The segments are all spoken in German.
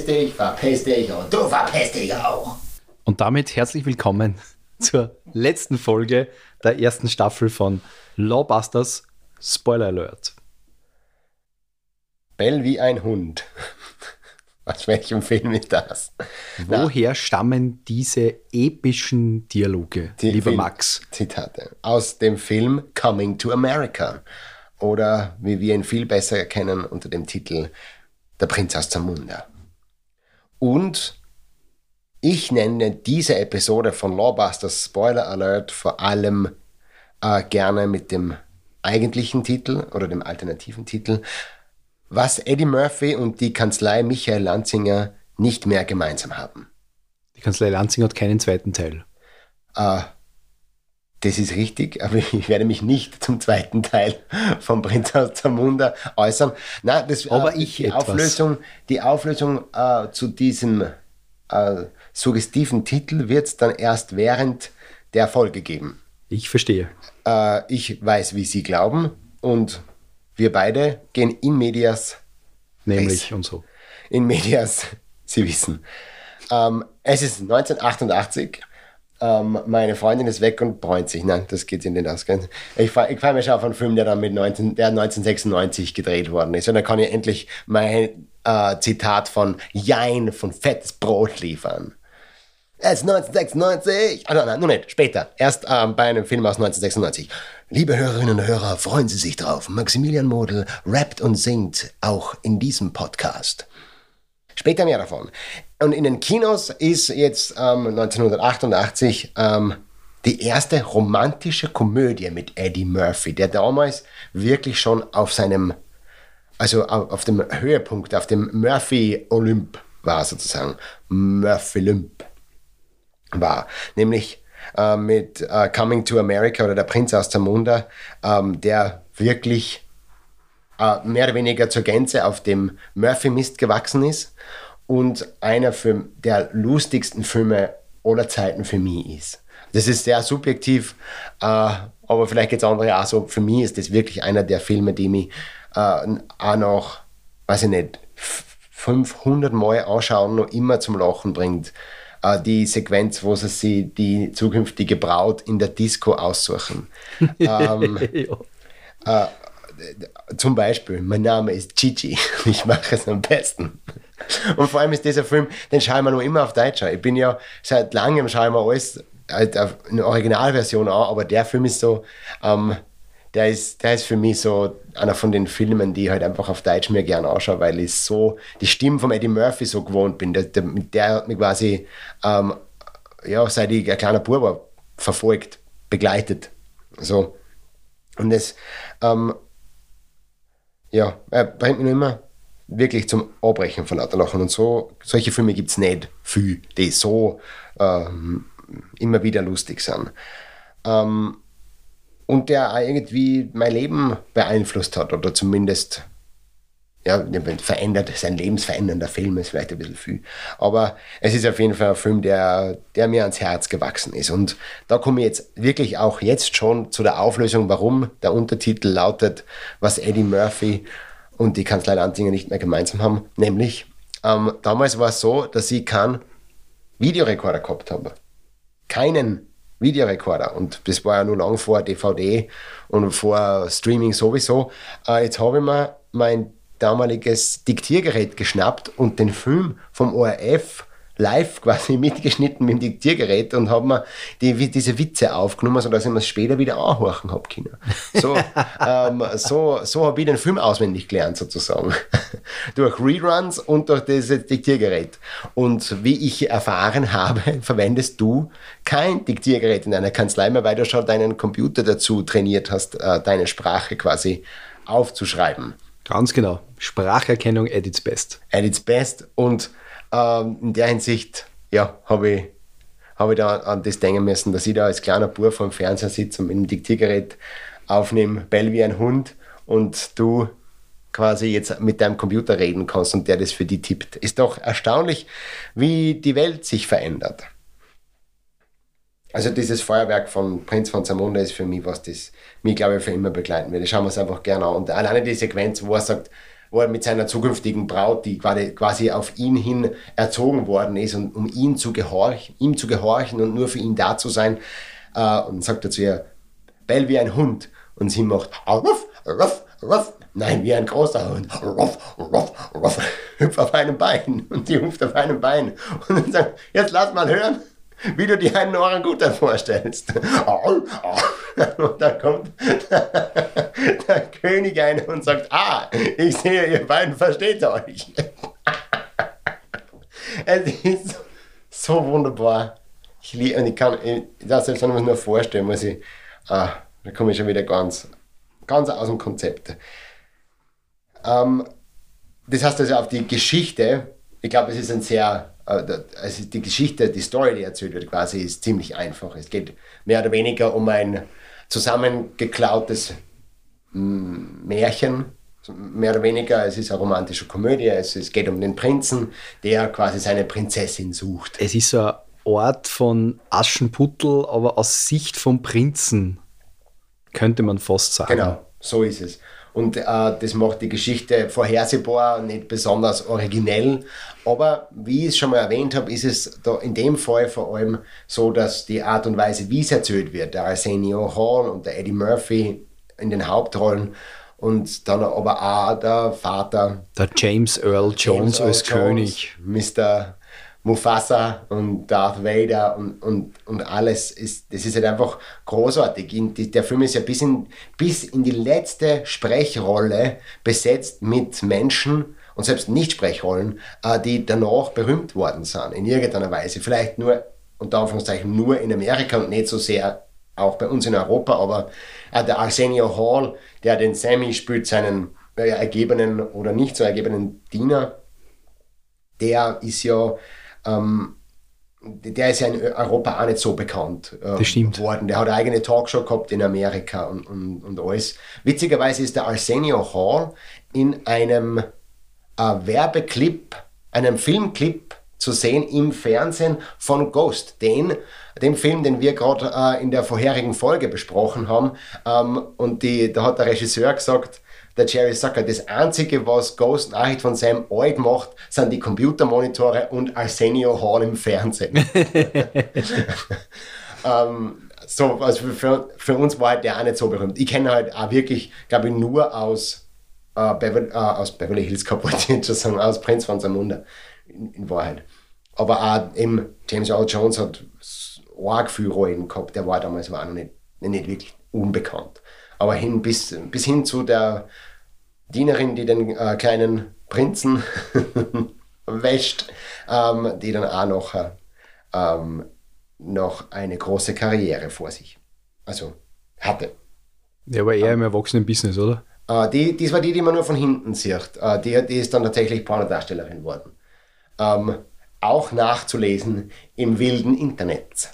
verpiss dich, verpiss dich und du verpiss dich auch. Und damit herzlich willkommen zur letzten Folge der ersten Staffel von Lawbusters Spoiler Alert. Bell wie ein Hund. Aus welchem Film ist das? Woher Na, stammen diese epischen Dialoge, die lieber Film Max? Zitate. Aus dem Film Coming to America. Oder wie wir ihn viel besser kennen unter dem Titel Der Prinz aus Zamunda. Und ich nenne diese Episode von Lawbusters Spoiler Alert vor allem äh, gerne mit dem eigentlichen Titel oder dem alternativen Titel, was Eddie Murphy und die Kanzlei Michael Lanzinger nicht mehr gemeinsam haben. Die Kanzlei Lanzinger hat keinen zweiten Teil. Äh, das ist richtig, aber ich werde mich nicht zum zweiten Teil von Prinz aus Zamunda äußern. Nein, das, aber äh, ich die etwas. Auflösung, die Auflösung äh, zu diesem äh, suggestiven Titel wird es dann erst während der Folge geben. Ich verstehe. Äh, ich weiß, wie Sie glauben und wir beide gehen in medias. Nämlich res. und so. In medias, Sie wissen. Ähm, es ist 1988 ähm, meine Freundin ist weg und bräunt sich. Nein, das geht in den Ausgang. Ich, ich fahre mir schon auf einen Film, der dann mit 19, der 1996 gedreht worden ist. Und da kann ich endlich mein äh, Zitat von Jein von Fettes Brot liefern. Es ist 1996. Ah, nein, nein, nur nicht. Später. Erst ähm, bei einem Film aus 1996. Liebe Hörerinnen und Hörer, freuen Sie sich drauf. Maximilian Model rappt und singt auch in diesem Podcast. Später mehr davon. Und in den Kinos ist jetzt ähm, 1988 ähm, die erste romantische Komödie mit Eddie Murphy, der damals wirklich schon auf seinem, also auf dem Höhepunkt, auf dem Murphy-Olymp war sozusagen. Murphy-Olymp war. Nämlich äh, mit äh, Coming to America oder Der Prinz aus Zamunda, ähm, der wirklich mehr oder weniger zur Gänze auf dem Murphy-Mist gewachsen ist und einer für, der lustigsten Filme aller Zeiten für mich ist. Das ist sehr subjektiv, äh, aber vielleicht geht es andere auch so. Für mich ist das wirklich einer der Filme, die mich äh, auch noch, weiß ich nicht, 500 Mal anschauen, noch immer zum Lachen bringt. Äh, die Sequenz, wo sie sich die zukünftige Braut in der Disco aussuchen. ähm, äh, zum Beispiel, mein Name ist Gigi, ich mache es am besten. Und vor allem ist dieser Film, den schauen wir noch immer auf Deutsch Ich bin ja seit langem, schauen wir alles halt eine Originalversion an, aber der Film ist so, ähm, der ist, der ist für mich so einer von den Filmen, die ich halt einfach auf Deutsch mir gerne anschaue, weil ich so die Stimme von Eddie Murphy so gewohnt bin. Der, der, der hat mich quasi, ähm, ja, seit ich ein kleiner Bub war, verfolgt, begleitet. So. Und das, ähm, ja, er bringt mich immer wirklich zum Abbrechen von lauter Lachen. Und so, solche Filme gibt es nicht viel, die so ähm, immer wieder lustig sind. Ähm, und der irgendwie mein Leben beeinflusst hat oder zumindest ja, verändert, sein lebensverändernder Film ist vielleicht ein bisschen viel. Aber es ist auf jeden Fall ein Film, der, der mir ans Herz gewachsen ist. Und da komme ich jetzt wirklich auch jetzt schon zu der Auflösung, warum der Untertitel lautet, was Eddie Murphy und die Kanzlei Lanzinger nicht mehr gemeinsam haben. Nämlich, ähm, damals war es so, dass ich keinen Videorekorder gehabt habe. Keinen Videorekorder. Und das war ja nur lang vor DVD und vor Streaming sowieso. Äh, jetzt habe ich mir mein damaliges Diktiergerät geschnappt und den Film vom ORF live quasi mitgeschnitten mit dem Diktiergerät und habe mir die, diese Witze aufgenommen, sodass ich mir es später wieder anhorchen habe können. So, ähm, so, so habe ich den Film auswendig gelernt sozusagen. durch Reruns und durch dieses Diktiergerät. Und wie ich erfahren habe, verwendest du kein Diktiergerät in deiner Kanzlei mehr, weil du schon deinen Computer dazu trainiert hast, äh, deine Sprache quasi aufzuschreiben. Ganz genau. Spracherkennung at its best. At its best und ähm, in der Hinsicht, ja, habe ich, hab ich da an das denken müssen, dass ich da als kleiner Bub vor dem Fernseher sitze und mit dem Diktiergerät aufnehme, bell wie ein Hund und du quasi jetzt mit deinem Computer reden kannst und der das für dich tippt. Ist doch erstaunlich, wie die Welt sich verändert. Also dieses Feuerwerk von Prinz von Zamunda ist für mich was, das mich, glaube ich, für immer begleiten wird. Ich schaue mir es einfach gerne an. Und alleine die Sequenz, wo er sagt, wo er mit seiner zukünftigen Braut, die quasi auf ihn hin erzogen worden ist und um ihn zu gehorchen, ihm zu gehorchen und nur für ihn da zu sein, äh, und sagt er zu ihr, bell wie ein Hund. Und sie macht ruff, ruff, ruff. Nein, wie ein großer Hund. Ruff, ruff, ruff. Hüpft auf einem Bein. Und die hüpft auf einem Bein. Und dann sagt, jetzt lass mal hören, wie du dir einen Orangutan vorstellst. Und dann kommt der König ein und sagt, ah, ich sehe, ihr beiden versteht euch. Es ist so wunderbar. Ich liebe, und ich kann, das selbst wenn nur vorstellen, muss ich, ah, da komme ich schon wieder ganz, ganz aus dem Konzept. Ähm, das heißt also auf die Geschichte, ich glaube, es ist ein sehr, also die Geschichte, die Story, die erzählt wird, quasi ist ziemlich einfach. Es geht mehr oder weniger um ein zusammengeklautes mm, Märchen, mehr oder weniger, es ist eine romantische Komödie, es, es geht um den Prinzen, der quasi seine Prinzessin sucht. Es ist so ein Ort von Aschenputtel, aber aus Sicht vom Prinzen, könnte man fast sagen. Genau, so ist es. Und äh, das macht die Geschichte vorhersehbar, nicht besonders originell. Aber wie ich es schon mal erwähnt habe, ist es in dem Fall vor allem so, dass die Art und Weise, wie es erzählt wird, der Arsenio Hall und der Eddie Murphy in den Hauptrollen und dann aber auch der Vater. Der James Earl Jones James als Earl König. Mr. Mufasa und Darth Vader und, und, und alles ist, das ist halt einfach großartig. Der Film ist ja bis in, bis in die letzte Sprechrolle besetzt mit Menschen und selbst Nicht-Sprechrollen, äh, die danach berühmt worden sind, in irgendeiner Weise. Vielleicht nur, unter Anführungszeichen, nur in Amerika und nicht so sehr auch bei uns in Europa, aber äh, der Arsenio Hall, der den Sammy spielt, seinen äh, ergebenen oder nicht so ergebenen Diener, der ist ja ähm, der ist ja in Europa auch nicht so bekannt äh, worden. Der hat eine eigene Talkshow gehabt in Amerika und, und, und alles. Witzigerweise ist der Arsenio Hall in einem äh, Werbeclip, einem Filmclip zu sehen im Fernsehen von Ghost, den, dem Film, den wir gerade äh, in der vorherigen Folge besprochen haben. Ähm, und die, da hat der Regisseur gesagt, der Jerry Zucker. Das Einzige, was Ghost Nachricht von Sam alt macht, sind die Computermonitore und Arsenio Hall im Fernsehen. ähm, so, also für, für uns war halt der auch nicht so berühmt. Ich kenne halt auch wirklich, glaube ich, nur aus, äh, Beverly, äh, aus Beverly Hills Cop, wollte ich schon sagen, aus Prince von Zamunda, in, in, Wahrheit. Aber auch eben James Earl Jones hat arg viel Rollen gehabt, der war damals war auch noch nicht, nicht wirklich unbekannt. Aber hin, bis, bis hin zu der Dienerin, die den äh, kleinen Prinzen wäscht, ähm, die dann auch noch, äh, ähm, noch eine große Karriere vor sich. Also hatte. Ja, aber eher im Erwachsenen-Business, oder? Äh, die, das war die, die man nur von hinten sieht. Äh, die, die ist dann tatsächlich Pornodarstellerin geworden. Ähm, auch nachzulesen im wilden Internet.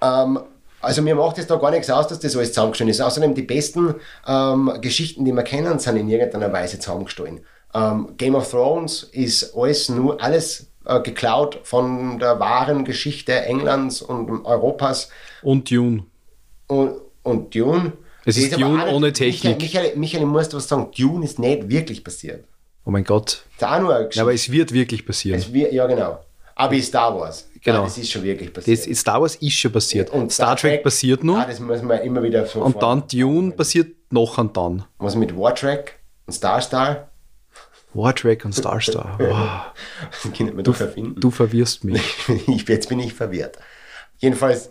Ähm, also mir macht es da gar nichts aus, dass das alles zusammengestellt ist. Außerdem die besten ähm, Geschichten, die wir kennen, sind in irgendeiner Weise zusammengestellt. Ähm, Game of Thrones ist alles nur alles äh, geklaut von der wahren Geschichte Englands und Europas. Und Dune. Und, und Dune. Es ist, ist Dune nicht, ohne Technik. Michael, Michael, ich muss was sagen, Dune ist nicht wirklich passiert. Oh mein Gott. ist auch nur ja, aber es wird wirklich passieren. Es wird, ja, genau. Aber wie Star Wars. Genau. Ja, das ist schon wirklich passiert. Das, Star Wars ist schon passiert. Und Star, Star Trek, Trek, passiert noch. Ah, das muss man immer wieder so Und dann Dune passiert noch und dann. Was mit War Trek und Star Star? War Trek und Star Star. Wow. du, du verwirrst mich. jetzt bin ich verwirrt. Jedenfalls,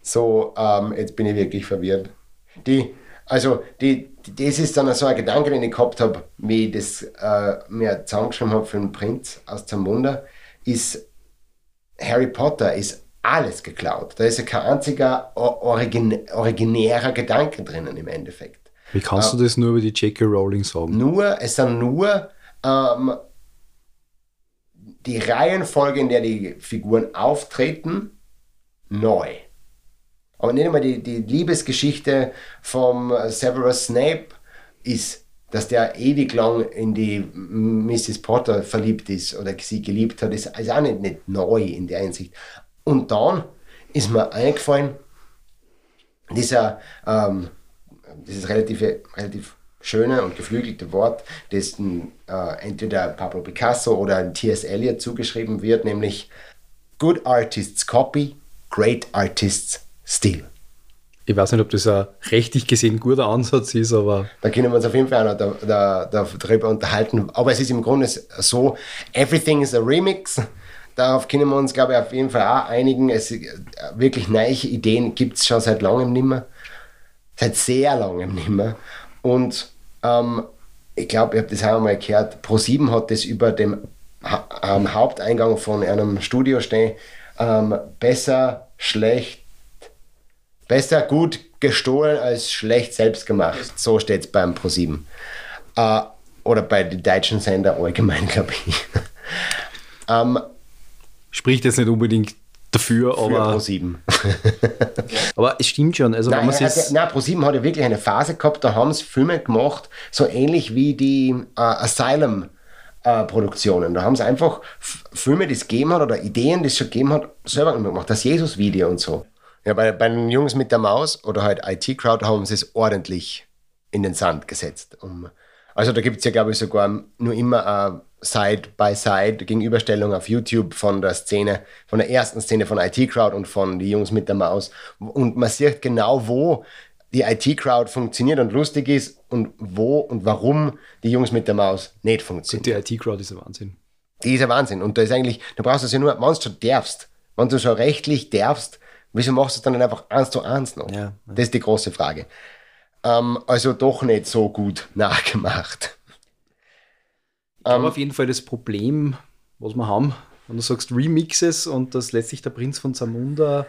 so, ähm, jetzt bin ich wirklich verwirrt. Die, also, die, das ist dann so ein Gedanke, den ich gehabt habe, wie ich das äh, mir zusammengeschrieben habe für den Prinz aus Zamunda, ist Harry Potter ist alles geklaut. Da ist ja kein einziger origin originärer Gedanke drinnen im Endeffekt. Wie kannst äh, du das nur über die J.K. Rowling sagen? Nur, es sind nur ähm, die Reihenfolge, in der die Figuren auftreten, neu. Aber nicht einmal die, die Liebesgeschichte vom Severus Snape ist, dass der ewig lang in die Mrs. Potter verliebt ist oder sie geliebt hat, ist, ist auch nicht, nicht neu in der Hinsicht. Und dann ist mir eingefallen, dieser, ähm, das ist relativ, relativ schöne und geflügelte Wort, das äh, entweder Pablo Picasso oder T.S. Eliot zugeschrieben wird, nämlich Good artists copy, great artists steal. Ich weiß nicht, ob das ein rechtlich gesehen guter Ansatz ist, aber. Da können wir uns auf jeden Fall auch da, darüber unterhalten. Aber es ist im Grunde so: Everything is a Remix. Darauf können wir uns, glaube ich, auf jeden Fall auch einigen. Es, wirklich neue Ideen gibt es schon seit langem nicht mehr. Seit sehr langem nicht mehr. Und ähm, ich glaube, ich habe das auch einmal gehört. Pro7 hat das über dem ha Haupteingang von einem Studio stehen. Ähm, besser, schlecht, besser gut gestohlen als schlecht selbst gemacht. So steht es beim Pro7. Äh, oder bei den deutschen Sender allgemein, glaube ich. ähm, Spricht jetzt nicht unbedingt dafür, aber. Pro 7. aber es stimmt schon. Also, nein, hatte, nein, Pro 7 hat ja wirklich eine Phase gehabt, da haben sie Filme gemacht, so ähnlich wie die äh, Asylum. Äh, Produktionen. Da haben sie einfach Filme, die es gegeben hat oder Ideen, die es schon gegeben hat, selber gemacht. Das Jesus-Video und so. Ja, bei, bei den Jungs mit der Maus oder halt IT-Crowd haben sie es ordentlich in den Sand gesetzt. Um, also da gibt es ja, glaube ich, sogar nur immer eine Side-by-Side Gegenüberstellung auf YouTube von der Szene, von der ersten Szene von IT-Crowd und von die Jungs mit der Maus. Und man sieht genau, wo die IT-Crowd funktioniert und lustig ist und wo und warum die Jungs mit der Maus nicht funktionieren. Die IT-Crowd ist ein Wahnsinn. Die ist ein Wahnsinn. Und da ist eigentlich, du brauchst es ja nur, wenn du schon darfst, wenn du schon rechtlich darfst, wieso machst du es dann nicht einfach eins zu eins noch? Ja, ja. Das ist die große Frage. Ähm, also doch nicht so gut nachgemacht. Ich glaube ähm, auf jeden Fall das Problem, was wir haben, wenn du sagst Remixes und dass letztlich der Prinz von Zamunda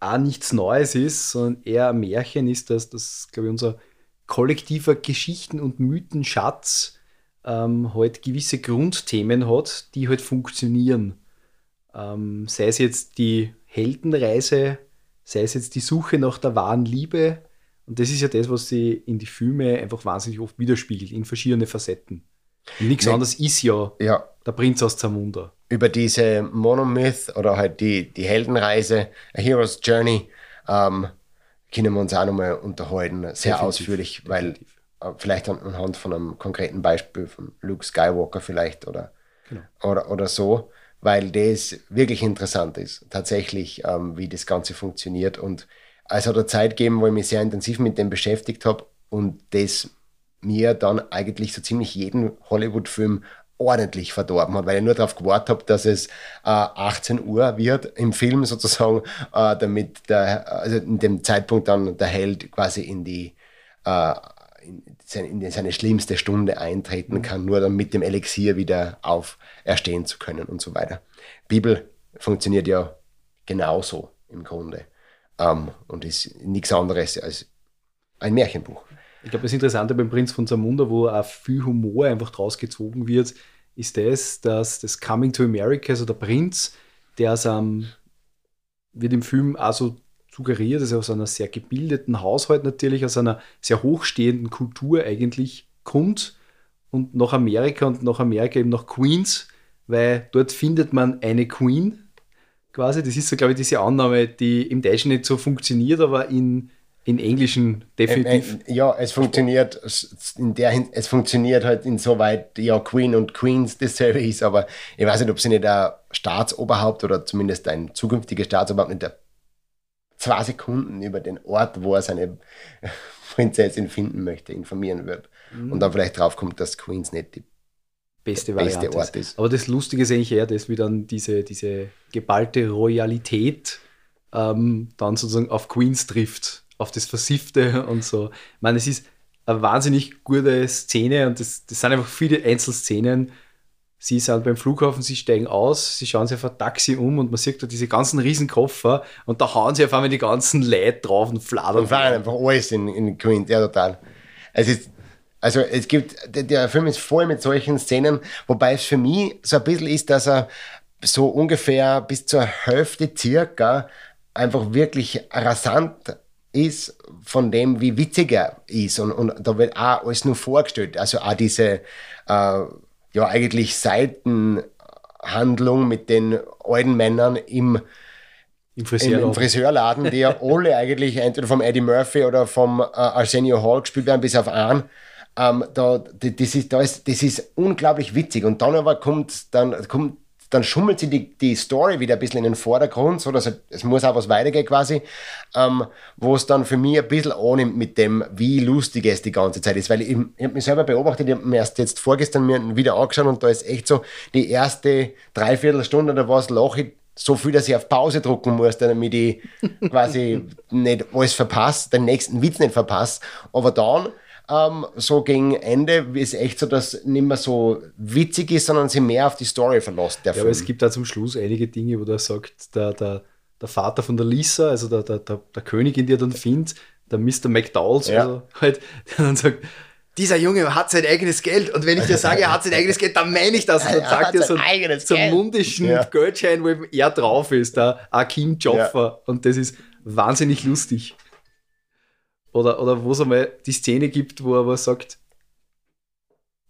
auch nichts Neues ist, sondern eher ein Märchen ist, dass das, glaube ich, unser kollektiver Geschichten- und Mythenschatz ähm, halt gewisse Grundthemen hat, die halt funktionieren. Ähm, sei es jetzt die Heldenreise, sei es jetzt die Suche nach der wahren Liebe. Und das ist ja das, was sie in die Filme einfach wahnsinnig oft widerspiegelt, in verschiedene Facetten. Und nichts nee. anderes ist ja, ja, der Prinz aus Zamunda. Über diese Monomyth oder halt die, die Heldenreise, A Hero's Journey, ähm, können wir uns auch nochmal unterhalten, sehr Definitiv. ausführlich, weil äh, vielleicht anhand von einem konkreten Beispiel von Luke Skywalker vielleicht oder, genau. oder, oder so, weil das wirklich interessant ist, tatsächlich, ähm, wie das Ganze funktioniert. Und es hat eine Zeit gegeben, wo ich mich sehr intensiv mit dem beschäftigt habe und das mir dann eigentlich so ziemlich jeden Hollywood-Film ordentlich verdorben hat, weil ich nur darauf gewartet habe, dass es äh, 18 Uhr wird im Film sozusagen, äh, damit der, also in dem Zeitpunkt dann der Held quasi in die äh, in, in seine schlimmste Stunde eintreten mhm. kann, nur dann mit dem Elixier wieder auferstehen zu können und so weiter. Bibel funktioniert ja genauso im Grunde ähm, und ist nichts anderes als ein Märchenbuch. Ich glaube, das Interessante beim Prinz von Zamunda, wo auch viel Humor einfach draus gezogen wird, ist das, dass das Coming to America, also der Prinz, der aus einem, wird im Film also suggeriert, dass er aus einer sehr gebildeten Haushalt natürlich, aus einer sehr hochstehenden Kultur eigentlich kommt und nach Amerika und nach Amerika eben nach Queens, weil dort findet man eine Queen quasi. Das ist so, glaube ich, diese Annahme, die im Deutschen nicht so funktioniert, aber in in Englischen definitiv. Äh, äh, ja, es funktioniert in der es funktioniert halt insoweit, ja, Queen und Queens dasselbe ist, aber ich weiß nicht, ob sie nicht ein Staatsoberhaupt oder zumindest ein zukünftiges Staatsoberhaupt nicht zwei Sekunden über den Ort, wo er seine Prinzessin finden möchte, informieren wird. Mhm. Und dann vielleicht draufkommt, dass Queens nicht die beste, beste Ort ist. Aber das Lustige ist eigentlich eher das, wie dann diese, diese geballte Royalität ähm, dann sozusagen auf Queens trifft auf das Versiffte und so. Ich meine, es ist eine wahnsinnig gute Szene und das, das sind einfach viele Einzelszenen. Sie sind beim Flughafen, sie steigen aus, sie schauen sich auf ein Taxi um und man sieht da diese ganzen Riesenkoffer und da hauen sie auf einmal die ganzen Leute drauf und fladern. Und fahren einfach alles in, in Queen, ja total. Es ist, also es gibt, der, der Film ist voll mit solchen Szenen, wobei es für mich so ein bisschen ist, dass er so ungefähr bis zur Hälfte circa einfach wirklich rasant ist von dem, wie witzig er ist. Und, und da wird auch alles nur vorgestellt. Also auch diese, äh, ja, eigentlich Seitenhandlung mit den alten Männern im, im Friseurladen. Im, Friseurladen, die ja alle eigentlich entweder vom Eddie Murphy oder vom äh, Arsenio Hall gespielt werden, bis auf einen. Ähm, da, das, ist, da ist, das ist unglaublich witzig. Und dann aber kommt, dann kommt dann schummelt sie die, die Story wieder ein bisschen in den Vordergrund, so dass es, es muss auch was weitergehen quasi, ähm, wo es dann für mich ein bisschen annimmt mit dem, wie lustig es die ganze Zeit ist, weil ich, ich habe mich selber beobachtet, ich habe mir erst jetzt vorgestern mir wieder angeschaut und da ist echt so, die erste Dreiviertelstunde oder was lache ich so viel, dass ich auf Pause drucken muss, damit ich quasi nicht alles verpasse, den nächsten Witz nicht verpasse, aber dann ähm, so gegen Ende ist echt so, dass es nicht mehr so witzig ist, sondern sie mehr auf die Story verlässt. Ja, Film. aber es gibt da zum Schluss einige Dinge, wo der sagt, der, der, der Vater von der Lisa, also der, der, der, der Königin, die er dann findet, der Mr. McDowells, ja. also halt, der dann sagt, dieser Junge hat sein eigenes Geld und wenn ich dir sage, er hat sein eigenes Geld, dann meine ich das. Und dann sagt er so einen mundischen ja. Geldschein, wo eben er drauf ist, der Akim Joffer. Ja. Und das ist wahnsinnig lustig. Oder, oder wo es einmal die Szene gibt, wo er aber sagt,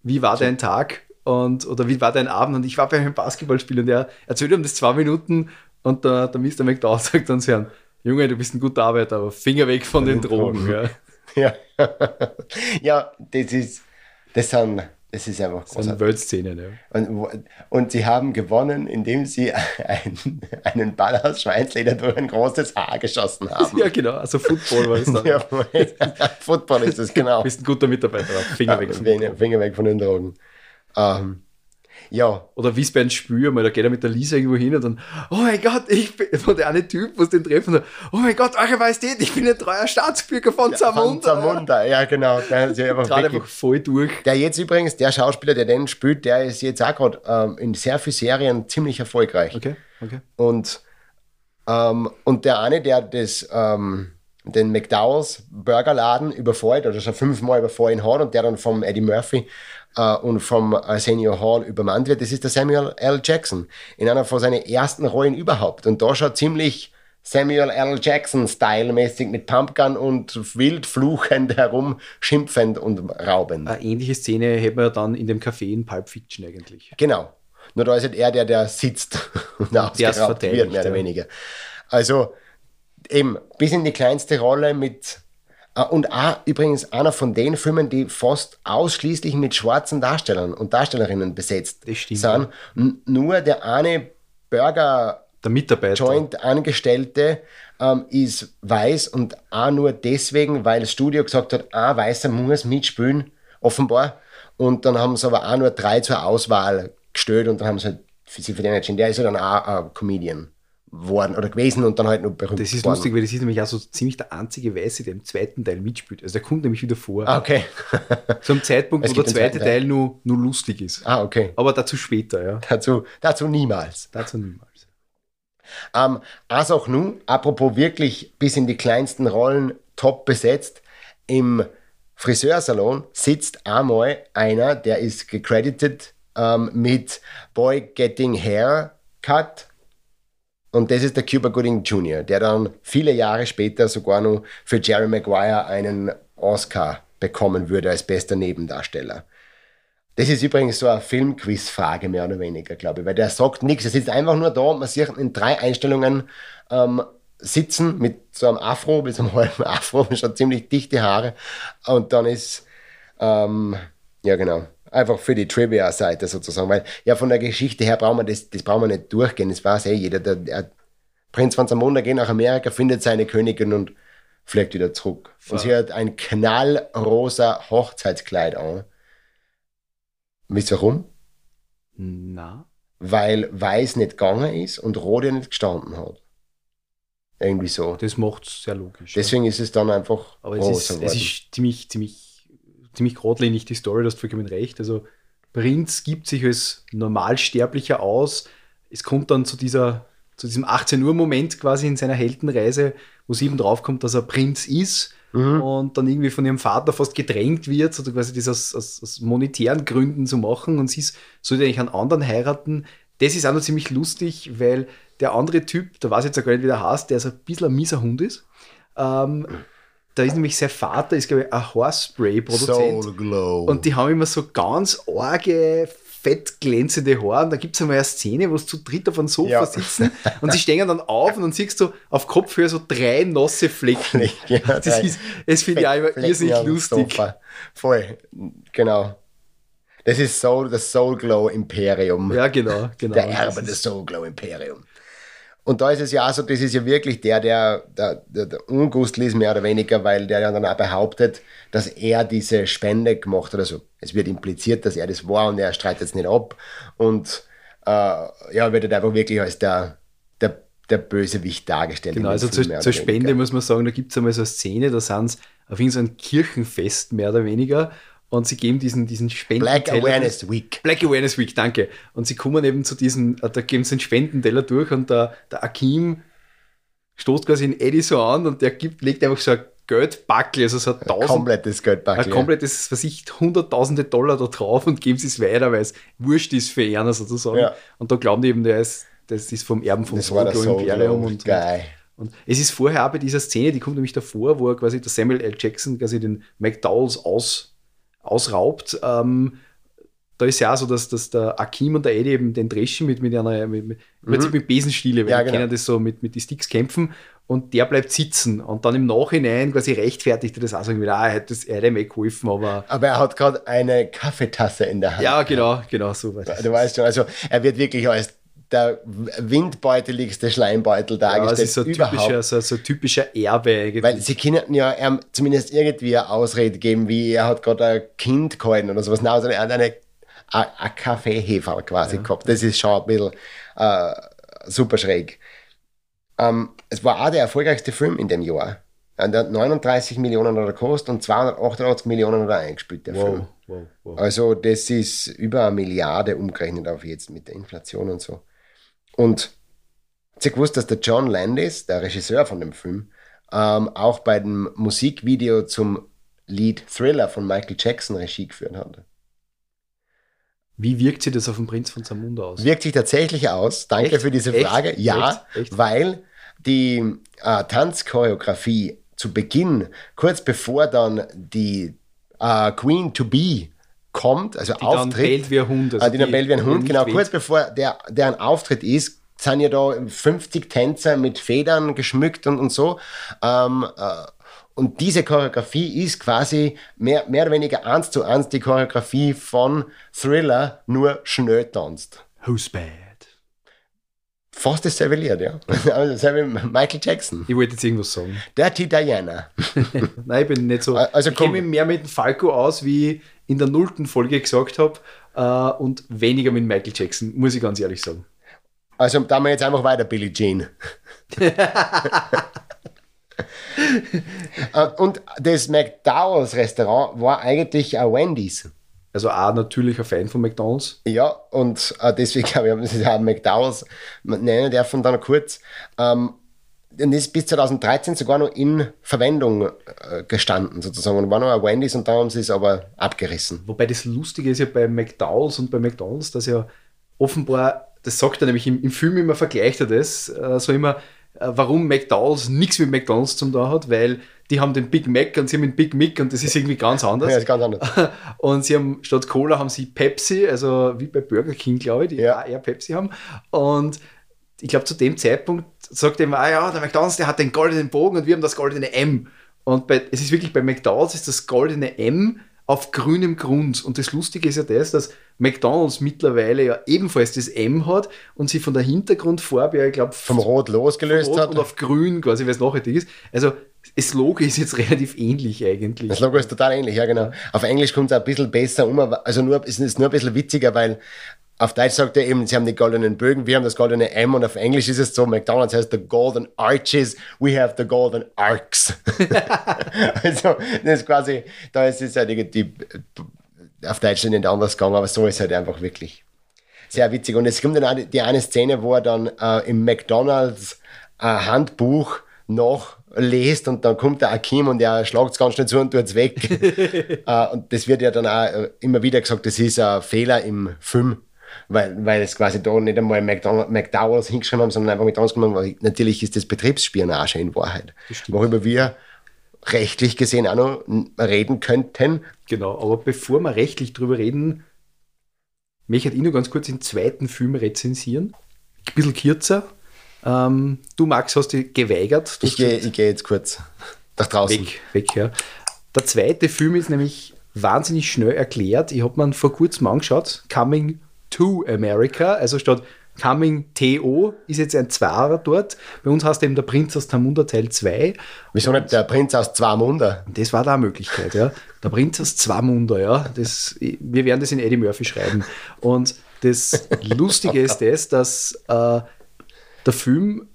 wie war dein Tag und oder wie war dein Abend? Und ich war bei einem Basketballspiel und er erzählt ihm das zwei Minuten und der, der Mr. McDowell sagt dann zu Junge, du bist ein guter Arbeiter, aber Finger weg von den Drogen. Ja. ja. ja, das ist, das sind es ist einfach großartig. Das Weltszenen, ja. Und, und sie haben gewonnen, indem sie ein, einen Ball aus Schweinsleder durch ein großes Haar geschossen haben. Ja, genau. Also Football war es dann. ja, Football ist es, genau. Du bist ein guter Mitarbeiter. Finger weg von den Drogen. Finger weg von den Drogen. Ähm, ja. Oder wie es bei einem Spiel, mal, da geht er mit der Lisa irgendwo hin und dann, oh mein Gott, ich bin von der eine Typ, was den treffen, oh mein Gott, eure Majestät, ich bin ein treuer Staatsbürger von Zamunda. Von Zamunda, ja genau. Der ist einfach, gerade einfach voll durch. Der jetzt übrigens, der Schauspieler, der den spielt, der ist jetzt auch gerade ähm, in sehr vielen Serien ziemlich erfolgreich. Okay, okay. Und, ähm, und der eine, der das, ähm, den McDowell's Burgerladen überfällt, oder schon fünfmal überfallen hat und der dann vom Eddie Murphy äh, und vom Arsenio Hall übermannt wird, das ist der Samuel L. Jackson in einer von seinen ersten Rollen überhaupt. Und da schaut ziemlich Samuel L. Jackson-Style-mäßig mit Pumpgun und wild fluchend herum, schimpfend und raubend. Eine ähnliche Szene hätten wir dann in dem Café in Pulp Fiction eigentlich. Genau. Nur da ist halt er der, der sitzt und ausgeraubt wird, mehr oder weniger. Also eben bis in die kleinste Rolle mit äh, und auch übrigens einer von den Filmen, die fast ausschließlich mit schwarzen Darstellern und Darstellerinnen besetzt sind. Nur der eine Burger der Mitarbeiter. Joint-Angestellte ähm, ist weiß und auch nur deswegen, weil das Studio gesagt hat, ein Weißer muss mitspielen, offenbar. Und dann haben sie aber auch nur drei zur Auswahl gestellt und dann haben sie halt für sie für den entschieden. Der ist ja dann auch ein Comedian worden oder gewesen und dann halt nur berühmt Das ist worden. lustig, weil das ist nämlich auch so ziemlich der einzige Weiße, der im zweiten Teil mitspielt. Also der kommt nämlich wieder vor. Ah, okay. Zum Zeitpunkt, wo der zweite Teil, Teil nur, nur lustig ist. Ah, okay. Aber dazu später, ja. Dazu, dazu niemals. Dazu niemals. Ähm, also auch nun, apropos wirklich bis in die kleinsten Rollen top besetzt, im Friseursalon sitzt einmal einer, der ist gecredited ähm, mit Boy Getting Hair Cut und das ist der Cuba Gooding Jr., der dann viele Jahre später sogar noch für Jerry Maguire einen Oscar bekommen würde als bester Nebendarsteller. Das ist übrigens so eine Filmquiz-Frage, mehr oder weniger, glaube ich, weil der sagt nichts. Er sitzt einfach nur da und man sieht in drei Einstellungen ähm, sitzen mit so einem Afro, mit so einem halben Afro, schon ziemlich dichte Haare. Und dann ist, ähm, ja genau, Einfach für die Trivia-Seite sozusagen. Weil ja von der Geschichte her brauchen wir das, das brauchen wir nicht durchgehen. Das weiß eh jeder. Der, der Prinz von Zamunda geht nach Amerika, findet seine Königin und fliegt wieder zurück. Und sie hat ein knallrosa Hochzeitskleid an. Wisst ihr warum? Na. Weil weiß nicht gegangen ist und rot nicht gestanden hat. Irgendwie so. Das macht es sehr logisch. Deswegen ja. ist es dann einfach. Aber es ist, es ist ziemlich, ziemlich ziemlich geradlinig die Story, du hast vollkommen recht. Also Prinz gibt sich als Normalsterblicher aus. Es kommt dann zu dieser zu diesem 18 Uhr Moment quasi in seiner Heldenreise, wo sie eben draufkommt, dass er Prinz ist mhm. und dann irgendwie von ihrem Vater fast gedrängt wird, so quasi das aus, aus, aus monetären Gründen zu machen und sie sollte eigentlich einen anderen heiraten. Das ist auch noch ziemlich lustig, weil der andere Typ, da weiß ich jetzt gar nicht, wie der heißt, der so ein bisschen ein mieser Hund ist. Ähm, da ist nämlich sein Vater, ist glaube ich ein Haarspray-Produzent. Soul Glow. Und die haben immer so ganz arge, fett glänzende Haare. Und da gibt es einmal eine Szene, wo sie zu dritt auf einem Sofa Ja. sitzen und sie stehen dann auf und dann siehst du auf Kopfhöhe so drei nasse Flecken. Ja, Das ist, es finde ich auch immer irrsinnig lustig. Sofa. Voll, genau. Das ist Soul, das Soul Glow Imperium. Ja, genau, genau. der Erbe des Soul Glow Imperium. Und da ist es ja auch so, das ist ja wirklich der, der, der, der, der Ungustl ist mehr oder weniger, weil der ja dann auch behauptet, dass er diese Spende gemacht hat. Also es wird impliziert, dass er das war und er streitet es nicht ab. Und äh, ja, wird halt einfach wirklich als der, der, der Bösewicht dargestellt. Genau, also Film zur, zur Spende muss man sagen, da gibt es einmal so eine Szene, da sind sie auf irgendeinem Kirchenfest mehr oder weniger und sie geben diesen, diesen Spenden. Black Awareness Week. Black Awareness Week, danke. Und sie kommen eben zu diesen, äh, da geben sie einen Spendenteller durch und der, der Akim stoßt quasi in Eddie so an und der gibt, legt einfach so ein Geldbackel, also so ein tausend, Komplettes Geldbackel. ein komplettes, was ich, hunderttausende Dollar da drauf und geben sie es weiter, weil es wurscht ist für einer sozusagen. Ja. Und da glauben die eben, der ist, das ist vom Erben Soul Soul Imperium und, Guy. und es ist vorher auch bei dieser Szene, die kommt nämlich davor, wo er quasi der Samuel L. Jackson quasi den McDowells aus, ausraubt. Ähm, da ist ja auch so, dass, dass der Akim und der Eddie eben den dreschen mit, mit einer, mit, mit, Prinzip mit Besenstiele, weil Mhm. Ja, die genau. kennen das so mit, mit die Sticks kämpfen und der bleibt sitzen und dann im Nachhinein quasi rechtfertigt er das auch, sagen wieder, ah, er hätte, das, er hätte eh geholfen, aber Aber er hat gerade eine Kaffeetasse in der Hand. ja, genau, genau so war das. Du weißt schon, also er wird wirklich als der windbeuteligste Schleimbeutel Ja, dargestellt. das ist so typischer, so, so typischer Erbe. Weil sie können ja ihm zumindest irgendwie eine Ausrede geben, wie er hat gerade ein Kind gehalten oder sowas. Nein, also er hat eine, eine, eine Kaffeehefe quasi gehabt. Das ist schon ein bisschen äh, super schräg. Ähm, es war auch der erfolgreichste Film in dem Jahr. Äh, Der hat 39 Millionen oder gekostet und 288 Millionen oder eingespielt, der Film. wow, wow, wow. Also das ist über eine Milliarde umgerechnet auf jetzt mit der Inflation und so. Und ihr gewusst, dass der John Landis, der Regisseur von dem Film, ähm, auch bei dem Musikvideo zum Lied Thriller von Michael Jackson Regie geführt hat? Wie wirkt sich das auf den Prinz von Zamunda aus? Wirkt sich tatsächlich aus. Danke Echt? für diese Echt? Frage. Ja, Echt? Echt? weil die äh, Tanzchoreografie zu Beginn, kurz bevor dann die äh, Queen to Be kommt, also die dann auftritt, bellt wie ein Hund. also Ah, die dann bellt wie ein Hund, genau. weht. Kurz bevor der, deren Auftritt ist, sind ja da 50 Tänzer mit Federn geschmückt und, und so. Ähm, äh, und diese Choreografie ist quasi mehr, mehr oder weniger eins zu eins die Choreografie von Thriller, nur schnell tanzt. Who's bad? Fast dasselbe Lied, ja. Also dasselbe Michael Jackson. Ich wollte jetzt irgendwas sagen. Dirty Diana. Nein, ich bin nicht so. Also ich kenne mich mehr mit dem Falco aus, wie ich in der nullten Folge gesagt habe, äh, und weniger mit Michael Jackson, muss ich ganz ehrlich sagen. Also da wir jetzt einfach weiter, Billie Jean. Äh, Und das McDowell's Restaurant war eigentlich ein Wendy's. Also auch natürlich ein Fan von McDonalds. Ja, und äh, deswegen habe ich das auch McDowell's nennen dürfen dann kurz. Ähm, und ist bis 2013 sogar noch in Verwendung äh, gestanden, sozusagen. Und war noch ein Wendy's und dann haben sie es aber abgerissen. Wobei das Lustige ist ja bei McDowells und bei McDonalds, dass ja offenbar, das sagt er nämlich im, im Film immer, vergleicht er das, äh, so immer, äh, warum McDowells nichts mit McDonalds zum da hat, weil die haben den Big Mac und sie haben den Big Mick und das ist irgendwie ganz anders. Ja, ist ganz anders. Und sie haben statt Cola haben sie Pepsi, also wie bei Burger King, glaube ich, die Ja. eher Pepsi haben. Und ich glaube, zu dem Zeitpunkt sagt er immer, ah ja, der McDonalds, der hat den goldenen Bogen und wir haben das goldene M. Und bei, es ist wirklich bei McDonalds ist das goldene M auf grünem Grund. Und das Lustige ist ja das, dass McDonalds mittlerweile ja ebenfalls das M hat und sie von der Hintergrundfarbe ja, ich glaube, Vom Rot losgelöst Rot hat. und auf grün quasi, weil es nachhaltig ist. Also das Logo ist jetzt relativ ähnlich eigentlich. Das Logo ist total ähnlich, ja genau. Auf Englisch kommt es ein bisschen besser um, also nur, es ist nur ein bisschen witziger, weil auf Deutsch sagt er eben, sie haben die goldenen Bögen, wir haben das goldene M und auf Englisch ist es so, McDonalds heißt the golden arches, we have the golden arcs. also das ist quasi, da ist es halt irgendwie, auf Deutsch nicht anders gegangen, aber so ist halt einfach wirklich sehr witzig. Und es kommt dann auch die, die eine Szene, wo er dann äh, im McDonalds äh, Handbuch noch lest und dann kommt der Akim und der schlagt es ganz schnell zu und tut es weg. äh, und das wird ja dann auch äh, immer wieder gesagt, das ist ein Fehler im Film, weil, weil es quasi da nicht einmal McDonald, McDowell's hingeschrieben haben, sondern einfach McDonalds genommen, weil natürlich ist das Betriebsspionage in Wahrheit. Worüber wir rechtlich gesehen auch noch reden könnten. Genau, aber bevor wir rechtlich drüber reden, möchte ich nur ganz kurz den zweiten Film rezensieren. Ein bisschen kürzer. Ähm, du, Max, hast dich geweigert. Ich gehe geh jetzt kurz nach draußen. Weg, weg, ja. Der zweite Film ist nämlich wahnsinnig schnell erklärt. Ich habe mir vor kurzem angeschaut. Coming to America. Also statt Coming TO ist jetzt ein Zweier dort. Bei uns heißt eben der Prinz aus Tamunda Teil 2. Wieso nicht der Prinz aus Zwamunda? Das war da eine Möglichkeit, ja. Der Prinz aus Zwamunda, ja. Das, wir werden das in Eddie Murphy schreiben. Und das Lustige ist das, dass äh, der Film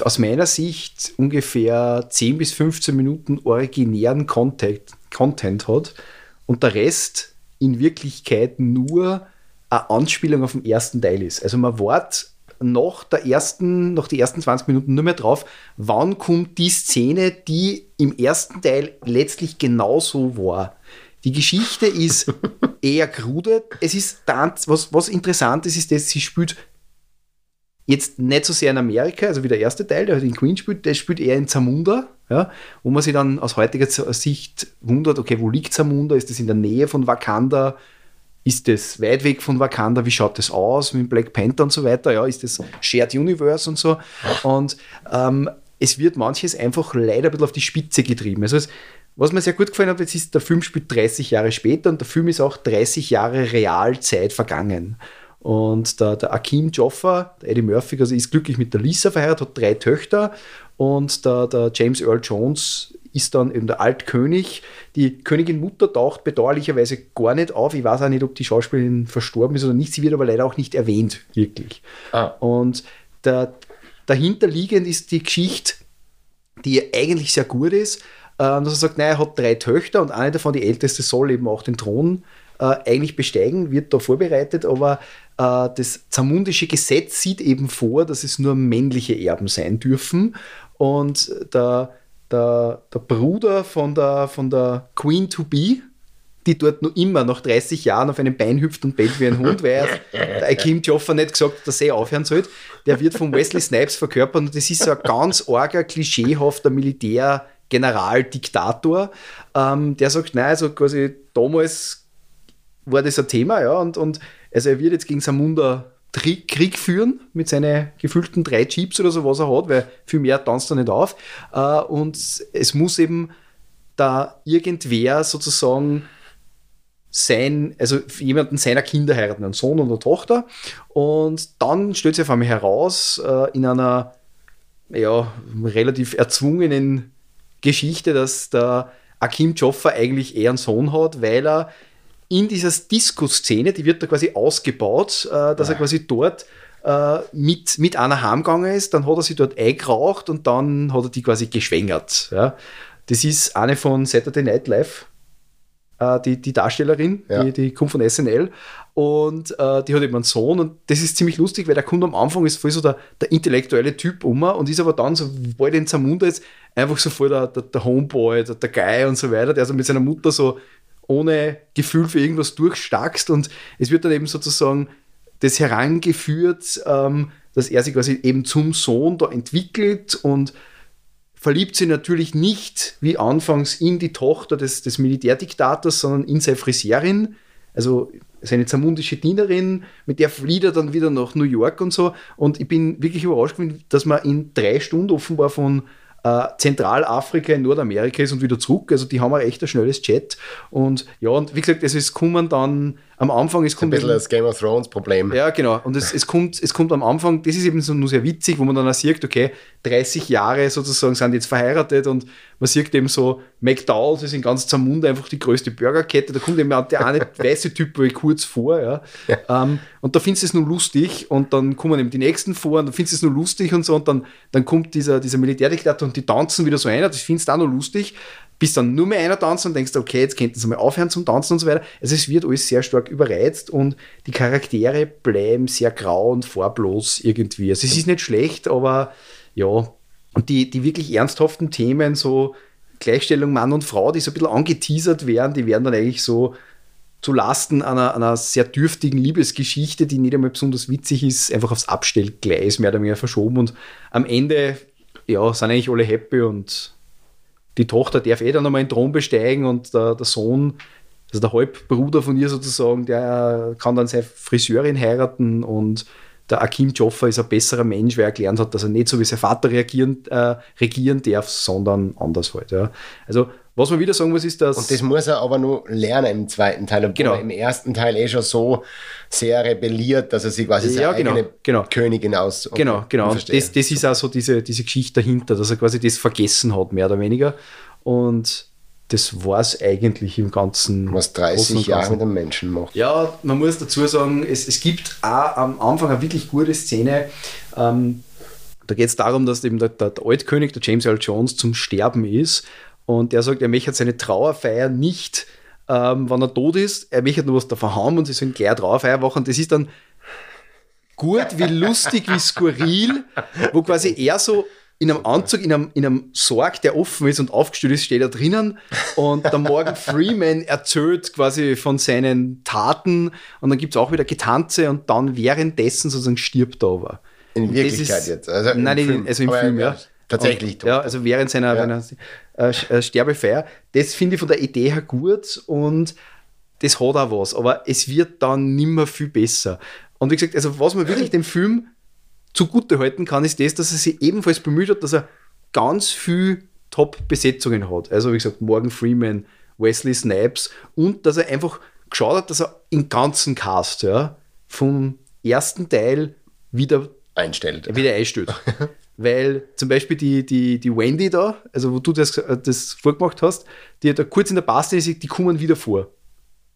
aus meiner Sicht ungefähr 10 bis 15 Minuten originären Content, Content hat und der Rest in Wirklichkeit nur eine Anspielung auf den ersten Teil ist. Also man wartet nach der ersten, nach die ersten 20 Minuten nur mehr drauf, wann kommt die Szene, die im ersten Teil letztlich genauso war. Die Geschichte ist eher krude. Es ist was, was interessant ist, ist, dass sie spielt jetzt nicht so sehr in Amerika, also wie der erste Teil, der halt in Queen spielt, der spielt eher in Zamunda, ja, wo man sich dann aus heutiger Sicht wundert, okay, wo liegt Zamunda? Ist das in der Nähe von Wakanda? ist das weit weg von Wakanda, wie schaut das aus mit Black Panther und so weiter, ja, ist das Shared Universe und so. Und ähm, es wird manches einfach leider ein bisschen auf die Spitze getrieben. Also es, was mir sehr gut gefallen hat, ist, der Film spielt 30 Jahre später und der Film ist auch 30 Jahre Realzeit vergangen. Und der, der Akim Joffa, der Eddie Murphy, also ist glücklich mit der Lisa verheiratet, hat drei Töchter und der, der James Earl Jones ist dann eben der Altkönig. Die Königin Mutter taucht bedauerlicherweise gar nicht auf. Ich weiß auch nicht, ob die Schauspielerin verstorben ist oder nicht. Sie wird aber leider auch nicht erwähnt, wirklich. Ah. Und der, dahinterliegend ist die Geschichte, die eigentlich sehr gut ist, äh, dass er sagt, nein, er hat drei Töchter und eine davon, die älteste, soll eben auch den Thron äh, eigentlich besteigen, wird da vorbereitet, aber äh, das zamundische Gesetz sieht eben vor, dass es nur männliche Erben sein dürfen. Und der der, der Bruder von der, von der Queen to Be, die dort noch immer nach 30 Jahren auf einem Bein hüpft und bellt wie ein Hund, weil er, der Kim Joffer nicht gesagt, dass er aufhören soll. Der wird von Wesley Snipes verkörpert und das ist so ein ganz arger, klischeehafter Militär-General-Diktator, ähm, der sagt, nein, also quasi damals war das ein Thema, ja, und, und also er wird jetzt gegen Samunda Krieg führen mit seinen gefühlten drei Jeeps oder so, was er hat, weil viel mehr tanzt er nicht auf. Äh, und es muss eben da irgendwer sozusagen sein, also jemanden seiner Kinder heiraten, einen Sohn eine Tochter. Und dann stellt sich auf einmal heraus, äh, in einer ja, relativ erzwungenen Geschichte, dass der Akim Joffa eigentlich eher einen Sohn hat, weil er in dieser Disco-Szene, die wird da quasi ausgebaut, äh, dass ja. er quasi dort äh, mit, mit einer heimgegangen ist, dann hat er sie dort eingeraucht und dann hat er die quasi geschwängert. Ja. Das ist eine von Saturday Night Live, äh, die, die Darstellerin, ja. die, die kommt von SNL und äh, die hat eben einen Sohn und das ist ziemlich lustig, weil der Kunde am Anfang ist voll so der, der intellektuelle Typ um und ist aber dann, sobald er in Zamunda ist, einfach so voll der, der, der Homeboy, der, der Guy und so weiter, der also mit seiner Mutter so ohne Gefühl für irgendwas durchstarkst und es wird dann eben sozusagen das herangeführt, ähm, dass er sich quasi eben zum Sohn da entwickelt und verliebt sich natürlich nicht wie anfangs in die Tochter des, des Militärdiktators, sondern in seine Friseurin, also seine zamundische Dienerin, mit der flieht er dann wieder nach New York und so. Und ich bin wirklich überrascht, dass man in drei Stunden offenbar von äh, Zentralafrika in Nordamerika ist und wieder zurück. Also die haben ein echt ein schnelles Chat. Und ja, und wie gesagt, es ist kommen dann am Anfang, es kommt. Ein bisschen das Game of Thrones Problem. Ja, genau. Und es, es, kommt, es kommt am Anfang, das ist eben so nur sehr witzig, wo man dann auch sieht, okay, 30 Jahre sozusagen sind jetzt verheiratet und man sieht eben so, McDowell's ist in ganz Zamunda einfach die größte Burgerkette. Da kommt eben auch der eine weiße Typ kurz vor. Ja. ja. Um, ähm, und da findest du es nur lustig und dann kommen eben die nächsten vor und dann findest du es nur lustig und so und dann, dann kommt dieser, dieser Militärdiktator und die tanzen wieder so ein. Das findest du auch noch lustig bis dann nur mehr einer tanzt und denkst, okay, jetzt könnten sie mal aufhören zum Tanzen und so weiter. Also es wird alles sehr stark überreizt und die Charaktere bleiben sehr grau und farblos irgendwie. Also es ist nicht schlecht, aber ja. Und die, die wirklich ernsthaften Themen, so Gleichstellung Mann und Frau, die so ein bisschen angeteasert werden, die werden dann eigentlich so zu Lasten einer, einer sehr dürftigen Liebesgeschichte, die nicht einmal besonders witzig ist, einfach aufs Abstellgleis mehr oder weniger verschoben. Und am Ende, ja, sind eigentlich alle happy und die Tochter darf eh dann nochmal den Thron besteigen und der, der Sohn Also der Halbbruder von ihr sozusagen, der kann dann seine Friseurin heiraten und der Akim Joffa ist ein besserer Mensch, weil er gelernt hat, dass er nicht so wie sein Vater reagieren, äh, regieren darf, sondern anders halt. Ja. Also was man wieder sagen muss, ist, dass. Und das muss er aber nur lernen im zweiten Teil, obwohl Genau. er im ersten Teil eh schon so sehr rebelliert, dass er sich quasi seine Ja, genau, eigene genau. Königin aus. Okay, Genau, genau. das, das ist auch so diese, diese Geschichte dahinter, dass er quasi das vergessen hat, mehr oder weniger. Und das war es eigentlich im Ganzen. was Großen 30 und Jahre mit einem Menschen macht. Ja, man muss dazu sagen, es, es gibt auch am Anfang eine wirklich gute Szene. Ähm, da geht es darum, dass eben der, der, der Altkönig, der James Earl Jones, zum Sterben ist. Und der sagt, er möchte seine Trauerfeier nicht, ähm, wenn er tot ist. Er möchte nur was davon haben und sie sollen gleich Trauerfeier machen. Das ist dann gut, wie lustig, wie skurril, wo quasi er so in einem Anzug, in einem, in einem Sarg, der offen ist und aufgestellt ist, steht er drinnen und der Morgan Freeman erzählt quasi von seinen Taten und dann gibt es auch wieder Getanze und dann währenddessen sozusagen stirbt er aber. In Wirklichkeit ist- jetzt. Also im nein, nein, Film. also im Film, er- ja. er Tatsächlich Und. Ja, also während seiner, Ja. seiner äh, äh, Sterbefeier. Das finde ich von der Idee her gut und das hat auch was, aber es wird dann nimmer viel besser. Und wie gesagt, also was man wirklich dem Film zugute halten kann, ist das, dass er sich ebenfalls bemüht hat, dass er ganz viel Top-Besetzungen hat. Also wie gesagt, Morgan Freeman, Wesley Snipes und dass er einfach geschaut hat, dass er im ganzen Cast ja, vom ersten Teil wieder einstellt. wieder einstellt. Weil zum Beispiel die, die, die Wendy da, also wo du das, äh, das vorgemacht hast, die da kurz in der Paste ist, die kommen wieder vor.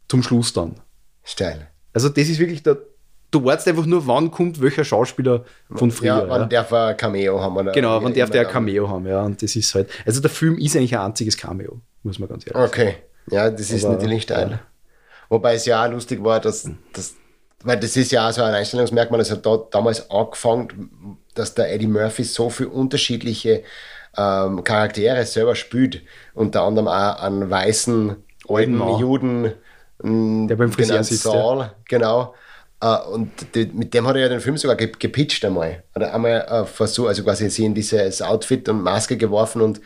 Zum Schluss dann. Steil. Also das ist wirklich der, du wartest einfach nur, wann kommt welcher Schauspieler von früher. Ja, Ja, wann darf er ein Cameo haben? Oder genau, wann darf der ein Cameo haben, ja. Und das ist halt, also der Film ist eigentlich ein einziges Cameo, muss man ganz ehrlich dann. Okay, ja, das ist Aber, natürlich steil. ja. Wobei es ja auch lustig war, dass, dass weil das ist ja auch so ein Einstellungsmerkmal, das hat da, damals angefangen, dass der Eddie Murphy so viele unterschiedliche ähm, Charaktere selber spielt. Unter anderem auch einen weißen alten Mann. Juden, m, Der beim Friseur sitzt, ja. Saul, genau. Äh, und die, mit dem hat er ja den Film sogar ge gepitcht einmal. Hat er einmal äh, versucht, also quasi sie in dieses Outfit und Maske geworfen und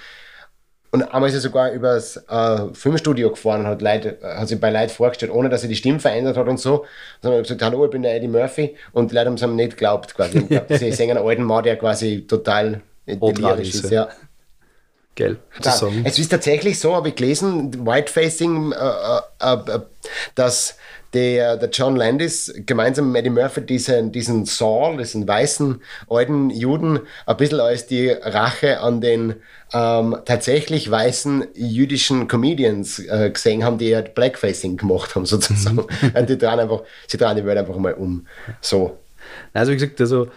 und einmal ist er sogar übers äh, Filmstudio gefahren und hat, Leute, äh, hat sich bei Leuten vorgestellt, ohne dass er die Stimme verändert hat und so. Sondern hat gesagt, hallo, ich bin der Eddie Murphy. Und die Leute haben es ihm nicht geglaubt quasi. Ich glaub, Sie sehen einen alten Mann, der quasi total delirisch ist, ja. Ja. Geil, zu Ja, sagen. es ist tatsächlich so, habe ich gelesen, Whitefacing, äh, äh, äh, dass der, der John Landis gemeinsam mit Eddie Murphy diesen, diesen Saul, diesen weißen alten Juden, ein bisschen als die Rache an den ähm, tatsächlich weißen jüdischen Comedians äh, gesehen haben, die halt Blackfacing gemacht haben, sozusagen. Und die drehen einfach, sie drehen die Welt einfach mal um. So. Also wie gesagt, also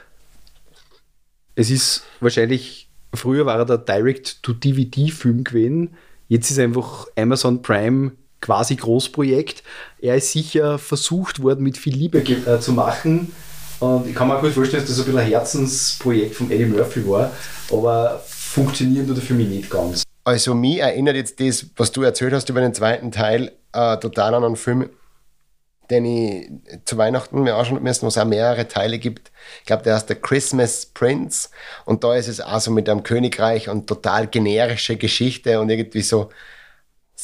es ist wahrscheinlich, früher war er der Direct-to-DVD-Film gewesen, jetzt ist einfach Amazon Prime quasi Großprojekt. Er ist sicher versucht worden, mit viel Liebe äh, zu machen. Und ich kann mir auch gut vorstellen, dass das ein bisschen ein Herzensprojekt von Eddie Murphy war, aber funktioniert nur für mich nicht ganz. Also mich erinnert jetzt das, was du erzählt hast über den zweiten Teil, äh, total an einen Film, den ich zu Weihnachten mir anschauen müssen, wo es auch mehrere Teile gibt. Ich glaube, der heißt der Christmas Prince und da ist es auch so mit einem Königreich und total generische Geschichte und irgendwie so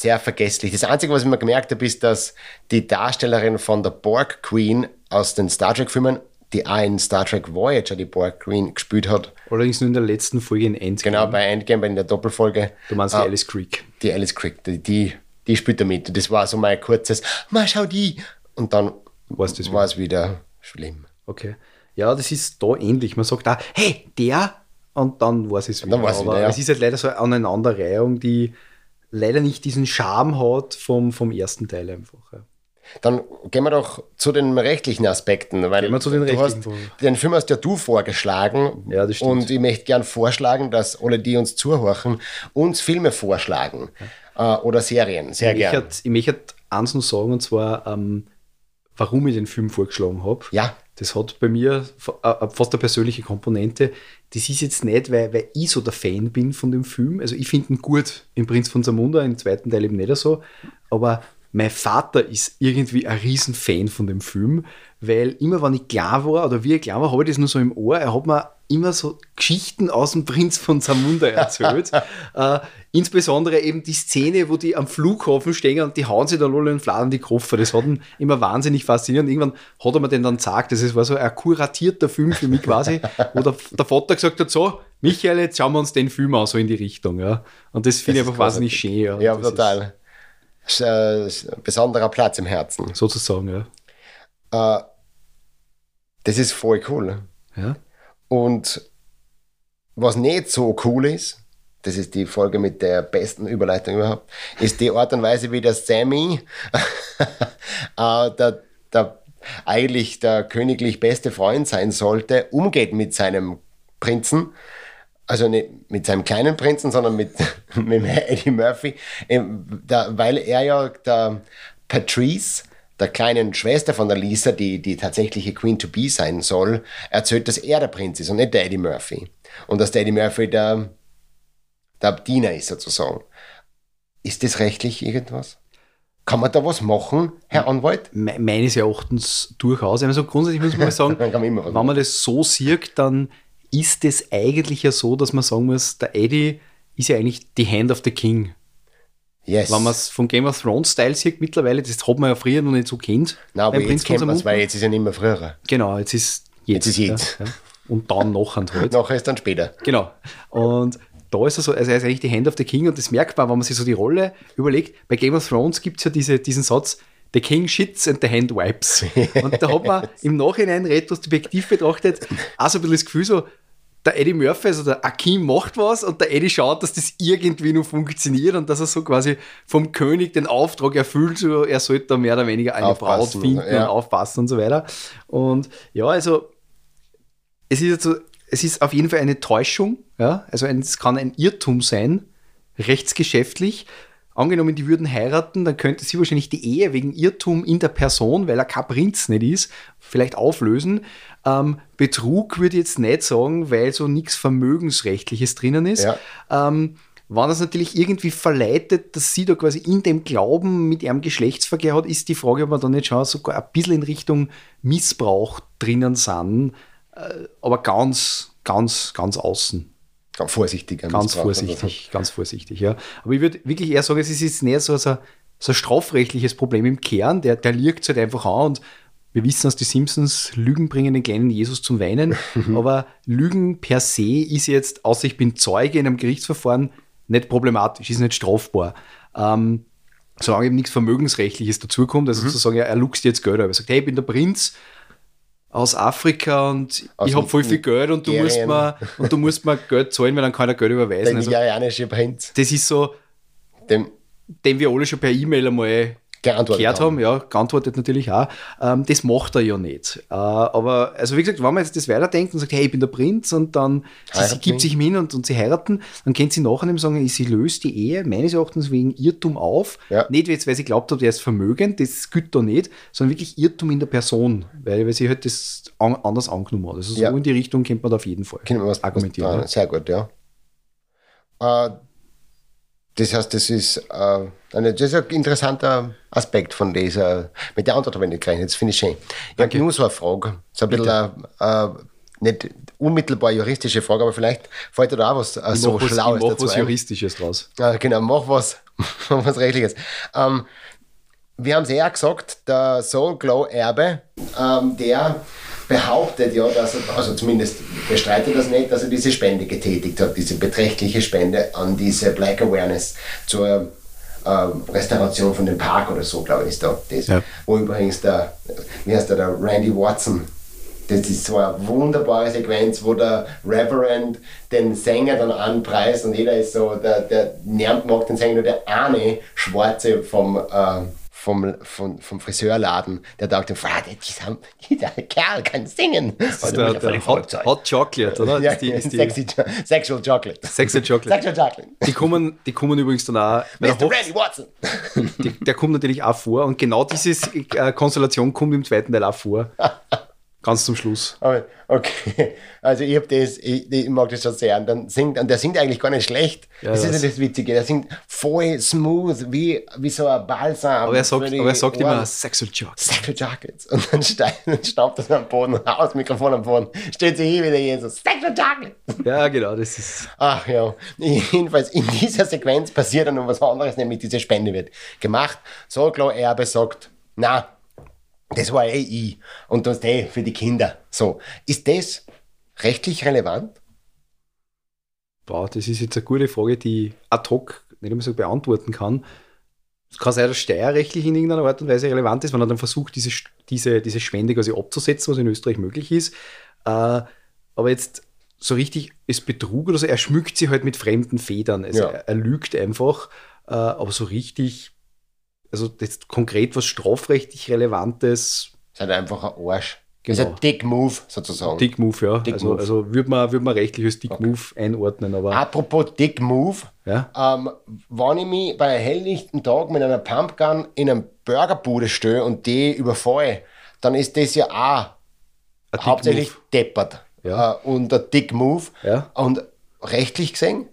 sehr vergesslich. Das Einzige, was ich mir gemerkt habe, ist, dass die Darstellerin von der Borg Queen aus den Star Trek-Filmen, die auch in Star Trek Voyager die Borg Queen gespielt hat, Allerdings nur in der letzten Folge in Endgame. genau bei Endgame, in der Doppelfolge, Du meinst die Alice Creek. die Alice Crick, die, die, die spielt da mit. Das war so mein kurzes, mal schau die. Und dann war es wieder schlimm. Okay. Ja, das ist da ähnlich. Man sagt da, hey, der, und dann war es wieder. dann war's Aber wieder, ja. es ist halt leider so eine Aneinanderreihung, die leider nicht diesen Charme hat vom, vom ersten Teil einfach. Ja. Dann gehen wir doch zu den rechtlichen Aspekten. Weil Gehen wir zu den du rechtlichen hast, Den Film hast ja du vorgeschlagen. Ja, das stimmt. Und ich möchte gern vorschlagen, dass alle, die uns zuhören, uns Filme vorschlagen. Äh, oder Serien. Sehr Ich gern. möchte ich möchte eins noch sagen, und zwar, ähm, warum ich den Film vorgeschlagen habe. Ja. Das hat bei mir fa- fast eine persönliche Komponente. Das ist jetzt nicht, weil, weil ich so der Fan bin von dem Film. Also ich finde ihn gut im Prinz von Zamunda, im zweiten Teil eben nicht so. Aber mein Vater ist irgendwie ein Riesenfan von dem Film, weil immer, wenn ich klar war oder wie ich klar war, habe ich das nur so im Ohr. Er hat mir immer so Geschichten aus dem Prinz von Zamunda erzählt. äh, insbesondere eben die Szene, wo die am Flughafen stehen und die hauen sich da alle und fladern die Koffer. Das hat ihn immer wahnsinnig fasziniert. Und irgendwann hat er mir den dann gesagt, das war so ein kuratierter Film für mich quasi, wo der, der, Vater gesagt hat, so, Michael, jetzt schauen wir uns den Film an, so in die Richtung. Ja. Und das finde ich einfach wahnsinnig schön. Ja, ja total. Ist, äh, besonderer Platz im Herzen. Sozusagen, ja. Äh, das ist voll cool. Ja. Und was nicht so cool ist, das ist die Folge mit der besten Überleitung überhaupt, ist die Art und Weise, wie der Sammy, äh, der, der eigentlich der königlich beste Freund sein sollte, umgeht mit seinem Prinzen. Also nicht mit seinem kleinen Prinzen, sondern mit, mit Eddie Murphy, ähm, weil er ja der Patrice der kleinen Schwester von der Lisa, die die tatsächliche Queen to be sein soll, erzählt, dass er der Prinz ist und nicht der Eddie Murphy. Und dass der Eddie Murphy der, der Diener ist sozusagen. Ist das rechtlich irgendwas? Kann man da was machen, Herr Anwalt? Me meines Erachtens durchaus. Also grundsätzlich muss man mal sagen, wenn man das so sieht, dann ist es eigentlich ja so, dass man sagen muss, der Eddie ist ja eigentlich die Hand of the King. Yes. Wenn man es von Game of Thrones Style sieht mittlerweile, das hat man ja früher noch nicht so kennt. Nein, aber jetzt kennt man es, weil jetzt ist ja nicht mehr früher. Genau, jetzt ist jetzt. Jetzt ist jetzt. Ja, ja. Und dann nachher halt. nachher ist dann später. Genau. Und da ist er so, also er ist eigentlich die Hand of the King und das merkt man, wenn man sich so die Rolle überlegt. Bei Game of Thrones gibt es ja diese, diesen Satz, The King shits and the hand wipes. Und da hat man im Nachhinein retrospektiv betrachtet auch so ein bisschen das Gefühl so, der Eddie Murphy, also der Akim macht was und der Eddie schaut, dass das irgendwie noch funktioniert und dass er so quasi vom König den Auftrag erfüllt, so er sollte da mehr oder weniger eine Braut finden ja. und aufpassen und so weiter. Und ja, also es ist, also, es ist auf jeden Fall eine Täuschung, ja, also es kann ein Irrtum sein, rechtsgeschäftlich. Angenommen, die würden heiraten, dann könnte sie wahrscheinlich die Ehe wegen Irrtum in der Person, weil er kein Prinz nicht ist, vielleicht auflösen. Ähm, Betrug würde ich jetzt nicht sagen, weil so nichts Vermögensrechtliches drinnen ist. Ja. Ähm, wenn das natürlich irgendwie verleitet, dass sie da quasi in dem Glauben mit ihrem Geschlechtsverkehr hat, ist die Frage, ob man da nicht schon sogar ein bisschen in Richtung Missbrauch drinnen sind, äh, aber ganz, ganz, ganz außen. Ganz vorsichtig. Ganz vorsichtig, ganz vorsichtig, ja. Aber ich würde wirklich eher sagen, es ist jetzt näher so, so, so ein strafrechtliches Problem im Kern, der, der liegt halt einfach an und wir wissen aus die Simpsons, Lügen bringen den kleinen Jesus zum Weinen, aber Lügen per se ist jetzt, außer ich bin Zeuge in einem Gerichtsverfahren, nicht problematisch, ist nicht strafbar. Ähm, solange eben nichts Vermögensrechtliches dazukommt, also mhm. zu sagen, er luchst jetzt Geld, aber er sagt, hey, ich bin der Prinz aus Afrika und aus ich habe voll viel Geld und du musst mir und du musst mir Geld zahlen, weil dann kann er Geld überweisen. Der also, nigerianische Prinz. Das ist so, dem, dem wir alle schon per E-Mail einmal geantwortet gehört haben. haben. Ja, geantwortet natürlich auch. Ähm, das macht er ja nicht. Äh, aber, also wie gesagt, wenn man jetzt das weiterdenkt und sagt, hey, ich bin der Prinz und dann sie, sie gibt sich hin und, und sie heiraten, dann kennt sie nachher eben sagen, sie löst die Ehe meines Erachtens wegen Irrtum auf. Ja. Nicht jetzt, weil sie glaubt hat, er ist vermögend, das gilt da nicht, sondern wirklich Irrtum in der Person, weil, weil sie halt das an, anders angenommen hat. Also so ja. in die Richtung kennt man da auf jeden Fall Können wir was argumentieren. Was, sehr gut, ja. Äh, das heißt, das ist, äh, eine, das ist ein interessanter Aspekt von dieser, mit der Antwort habe ich nicht gerechnet, das finde ich schön. Ich habe nur so eine Frage, so ein bisschen eine, äh, nicht unmittelbar juristische Frage, aber vielleicht fällt dir da auch was äh, so was, Schlaues mach dazu was Juristisches draus. Äh, genau, mach was, was Rechtliches. Ähm, wir haben es eher gesagt, der Soul Glow Erbe, ähm, der behauptet ja, dass er, also zumindest bestreitet das nicht, dass er diese Spende getätigt hat, diese beträchtliche Spende an diese Black Awareness zur äh, Restauration von dem Park oder so, glaube ich, ist da das. Ja. Wo übrigens der, wie heißt der, der Randy Watson, das ist so eine wunderbare Sequenz, wo der Reverend den Sänger dann anpreist und jeder ist so, der, der niemand mag den Sänger, nur der eine Schwarze vom äh, vom, vom, vom Friseurladen, der dachte, dieser, dieser Kerl kann singen. Das ist der, der Hot, Hot, Chocolate, oder? Ja, die, die, sexy, Sexual Chocolate. Sexual Chocolate. Sexual Chocolate. Die kommen, die kommen übrigens dann auch. Mr. Randy Watson. Die, der kommt natürlich auch vor und genau diese äh, Konstellation kommt im zweiten Teil auch vor. Ganz zum Schluss. Okay, also ich habe das, ich, ich, mag das schon sehr. Und dann singt, und der singt eigentlich gar nicht schlecht. Ja, das, ist ja das Witzige. Der singt voll smooth, wie, wie so ein Balsam. Aber er sagt, aber er sagt immer Sexual Jackets. Sexual Jackets. Und dann, dann staubt er am Boden, das Mikrofon am Boden, steht sich hier wieder Jesus. Sexual Jackets. Ja, genau, das ist. Ach ja. Jedenfalls in dieser Sequenz passiert dann noch was anderes, nämlich diese Spende wird gemacht. So klar, er besagt, na, das war eh ich. Und das eh für die Kinder. So. Ist das rechtlich relevant? Boah, das ist jetzt eine gute Frage, die ad hoc nicht immer so beantworten kann. Es kann sein, dass steuerrechtlich in irgendeiner Art und Weise relevant ist, wenn er dann versucht, diese, diese, diese Spende quasi abzusetzen, was in Österreich möglich ist. Äh, aber jetzt so richtig ist Betrug oder so, er schmückt sich halt mit fremden Federn. Also ja. er, er, lügt einfach, äh, aber so richtig also jetzt konkret was strafrechtlich Relevantes. ist halt einfach ein Arsch. Genau. Das ist ein Dick Move sozusagen. Dick Move, ja. Dick also, also würde man, würd man rechtlich als Dick okay. Move einordnen. Aber Apropos Dick Move, ja? ähm, wenn ich mich bei einem helllichten Tag mit einer Pumpgun in einem Burgerbude stehe und die überfalle, dann ist das ja auch hauptsächlich Move. deppert. Ja. Äh, und ein Dick Move. Ja. Und rechtlich gesehen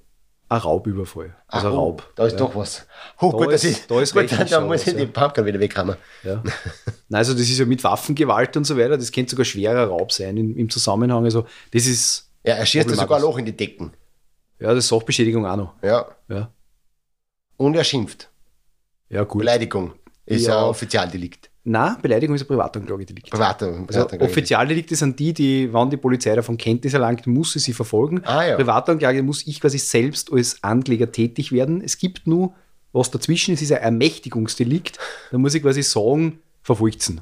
ein Raubüberfall. Also Ach, oh, Raub. Da ist ja. doch was. Oh, da, gut, ist, ist, da, ist gut, dann, dann muss ich ja. den Pumpkin wieder weghaben. Ja. Nein, also das ist ja mit Waffengewalt und so weiter, das könnte sogar schwerer Raub sein im, im Zusammenhang. Also das ist. Ja, er schießt sogar ein Loch in die Decken. Ja, das ist Sachbeschädigung auch noch. Ja. ja. Und er schimpft. Ja, gut. Beleidigung ist ja, ein Offizialdelikt. Nein, Beleidigung ist ein Privatanklagedelikt. Privatanklagedelikt. Also Offizialdelikte sind die, die, wann die Polizei davon Kenntnis erlangt, muss sie sie verfolgen. Ah, ja. Privatanklage muss ich quasi selbst als Ankläger tätig werden. Es gibt nur was dazwischen, es ist ein Ermächtigungsdelikt. Da muss ich quasi sagen, verfolgt sie.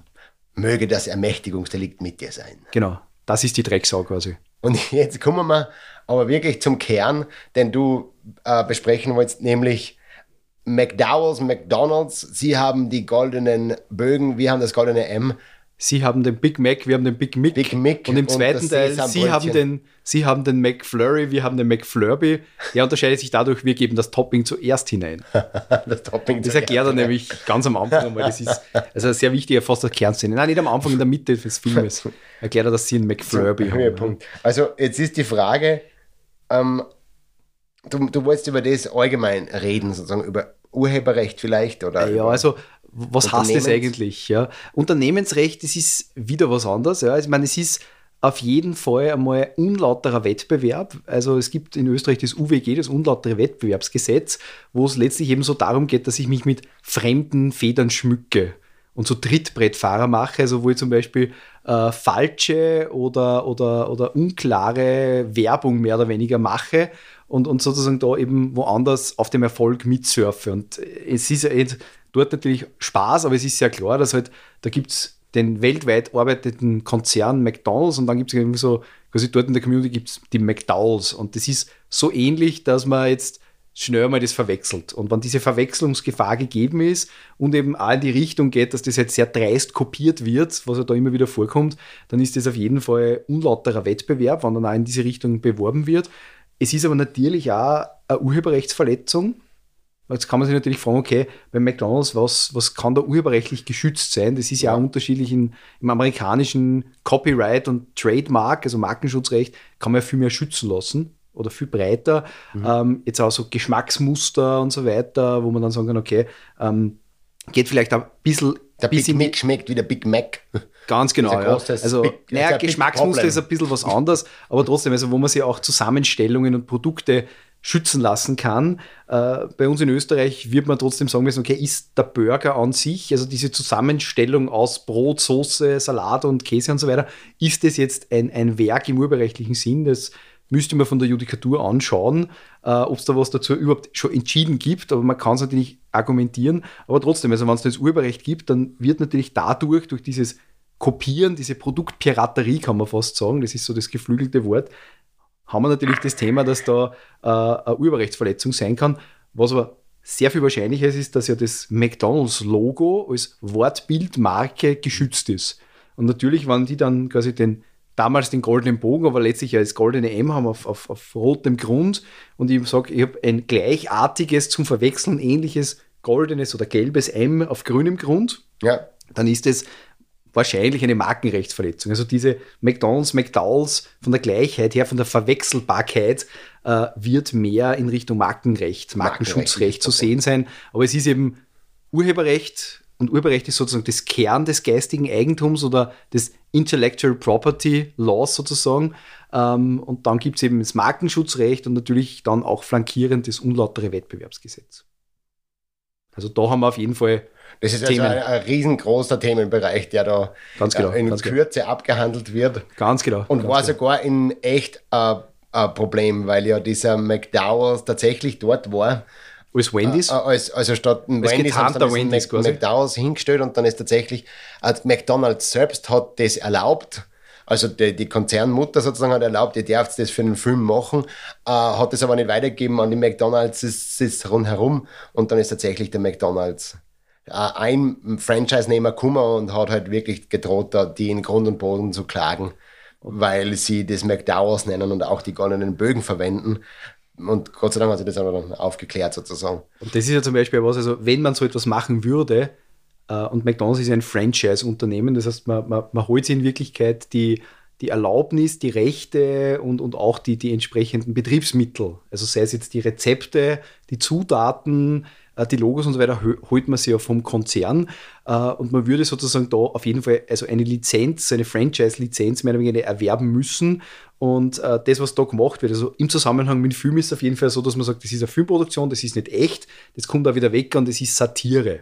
Möge das Ermächtigungsdelikt mit dir sein. Genau, das ist die Drecksau quasi. Und jetzt kommen wir aber wirklich zum Kern, den du äh, besprechen wolltest, nämlich McDowell's, McDonald's, sie haben die goldenen Bögen, wir haben das goldene M. Sie haben den Big Mac, wir haben den Big Mick. Big Mick und im zweiten Teil, Sie haben, den, Sie haben den McFlurry, wir haben den McFlurby. Der unterscheidet sich dadurch, wir geben das Topping zuerst hinein. das Topping Das erklärt er nämlich ganz am Anfang einmal. Das ist also ein sehr wichtiger, fast der Kernszene. Nein, nicht am Anfang, in der Mitte des Filmes. Erklärt er, dass Sie einen McFlurby haben. Höhepunkt. Also, jetzt ist die Frage, ähm, du, du wolltest über das allgemein reden, sozusagen über Urheberrecht vielleicht oder. Ja, also was heißt das eigentlich? Ja? Unternehmensrecht, das ist wieder was anderes. Ja? Ich meine, es ist auf jeden Fall einmal unlauterer Wettbewerb. Also es gibt in Österreich das UWG, das unlautere Wettbewerbsgesetz, wo es letztlich eben so darum geht, dass ich mich mit fremden Federn schmücke und so Trittbrettfahrer mache, also wo ich zum Beispiel äh, falsche oder, oder, oder unklare Werbung mehr oder weniger mache und, und sozusagen da eben woanders auf dem Erfolg mitsurfe. Und es ist ja dort natürlich Spaß, aber es ist ja klar, dass halt, da gibt es den weltweit arbeitenden Konzern McDonalds und dann gibt es irgendwie so, quasi dort in der Community gibt es die McDowells und das ist so ähnlich, dass man jetzt schnell mal das verwechselt. Und wenn diese Verwechslungsgefahr gegeben ist und eben auch in die Richtung geht, dass das jetzt sehr dreist kopiert wird, was ja da immer wieder vorkommt, dann ist das auf jeden Fall unlauterer Wettbewerb, wenn dann auch in diese Richtung beworben wird. Es ist aber natürlich auch eine Urheberrechtsverletzung. Jetzt kann man sich natürlich fragen, okay, bei McDonalds, was, was kann da urheberrechtlich geschützt sein? Das ist ja, auch unterschiedlich in, im amerikanischen Copyright und Trademark, also Markenschutzrecht, kann man ja viel mehr schützen lassen oder viel breiter. Mhm. Ähm, jetzt auch so Geschmacksmuster und so weiter, wo man dann sagen kann, okay, ähm, geht vielleicht ein bisschen. Der bisschen Big Mac schmeckt wie der Big Mac. Ganz genau, ja. Also, Big, naja, Geschmacksmuster ist ein bisschen was anderes, aber trotzdem, also wo man sich auch Zusammenstellungen und Produkte schützen lassen kann. Äh, bei uns in Österreich wird man trotzdem sagen müssen, okay, ist der Burger an sich, also diese Zusammenstellung aus Brot, Soße, Salat und Käse und so weiter, ist das jetzt ein, ein Werk im urheberrechtlichen Sinn? Das müsste man von der Judikatur anschauen, äh, ob es da was dazu überhaupt schon entschieden gibt, aber man kann es natürlich argumentieren. Aber trotzdem, also wenn es das Urheberrecht gibt, dann wird natürlich dadurch, durch dieses Kopieren, diese Produktpiraterie, kann man fast sagen, das ist so das geflügelte Wort, haben wir natürlich das Thema, dass da äh, eine Urheberrechtsverletzung sein kann. Was aber sehr viel wahrscheinlicher ist, ist, dass ja das McDonalds-Logo als Wortbildmarke geschützt ist. Und natürlich, wenn die dann quasi den damals den goldenen Bogen, aber letztlich ja das goldene M haben auf, auf, auf rotem Grund. Und ich sage, ich habe ein gleichartiges, zum Verwechseln ähnliches goldenes oder gelbes M auf grünem Grund. Ja. Dann ist es wahrscheinlich eine Markenrechtsverletzung. Also diese McDonalds, McDowells von der Gleichheit her, von der Verwechselbarkeit äh, wird mehr in Richtung Markenrecht, Markenschutzrecht zu sehen sein. Aber es ist eben Urheberrecht und Urheberrecht ist sozusagen das Kern des geistigen Eigentums oder des Intellectual Property Laws sozusagen. Ähm, und dann gibt es eben das Markenschutzrecht und natürlich dann auch flankierend das unlautere Wettbewerbsgesetz. Also da haben wir auf jeden Fall das ist Themen. also ein, ein, riesengroßer Themenbereich, der da genau, in ganz genau. Kürze genau. abgehandelt wird. Ganz genau. Und ganz war genau. sogar in echt ein, ein Problem, weil ja dieser McDowell's tatsächlich dort war. Als Wendy's? Äh, als, also statt ein Wendy's haben sie Wendy's Mac, McDowell's hingestellt und dann ist tatsächlich, also McDonald's selbst hat das erlaubt, also die, die Konzernmutter sozusagen hat erlaubt, ihr dürft das für einen Film machen, äh, hat es aber nicht weitergegeben an die McDonalds, es ist rundherum und dann ist tatsächlich der McDonalds äh, ein Franchise-Nehmer Kummer und hat halt wirklich gedroht, die in Grund und Boden zu klagen, weil sie das McDowell's nennen und auch die goldenen Bögen verwenden. Und Gott sei Dank hat sie das aber dann aufgeklärt sozusagen. Und das ist ja zum Beispiel was, also wenn man so etwas machen würde, äh, und McDonald's ist ein Franchise-Unternehmen, das heißt, man, man, man holt sich in Wirklichkeit die, die Erlaubnis, die Rechte und, und auch die, die entsprechenden Betriebsmittel. Also sei es jetzt die Rezepte, die Zutaten, äh, die Logos und so weiter holt man sich ja vom Konzern. Äh, und man würde sozusagen da auf jeden Fall also eine Lizenz, eine Franchise-Lizenz mehr oder weniger erwerben müssen. Und äh, das, was da gemacht wird, also im Zusammenhang mit dem Film ist es auf jeden Fall so, dass man sagt, das ist eine Filmproduktion, das ist nicht echt, das kommt da wieder weg und das ist Satire.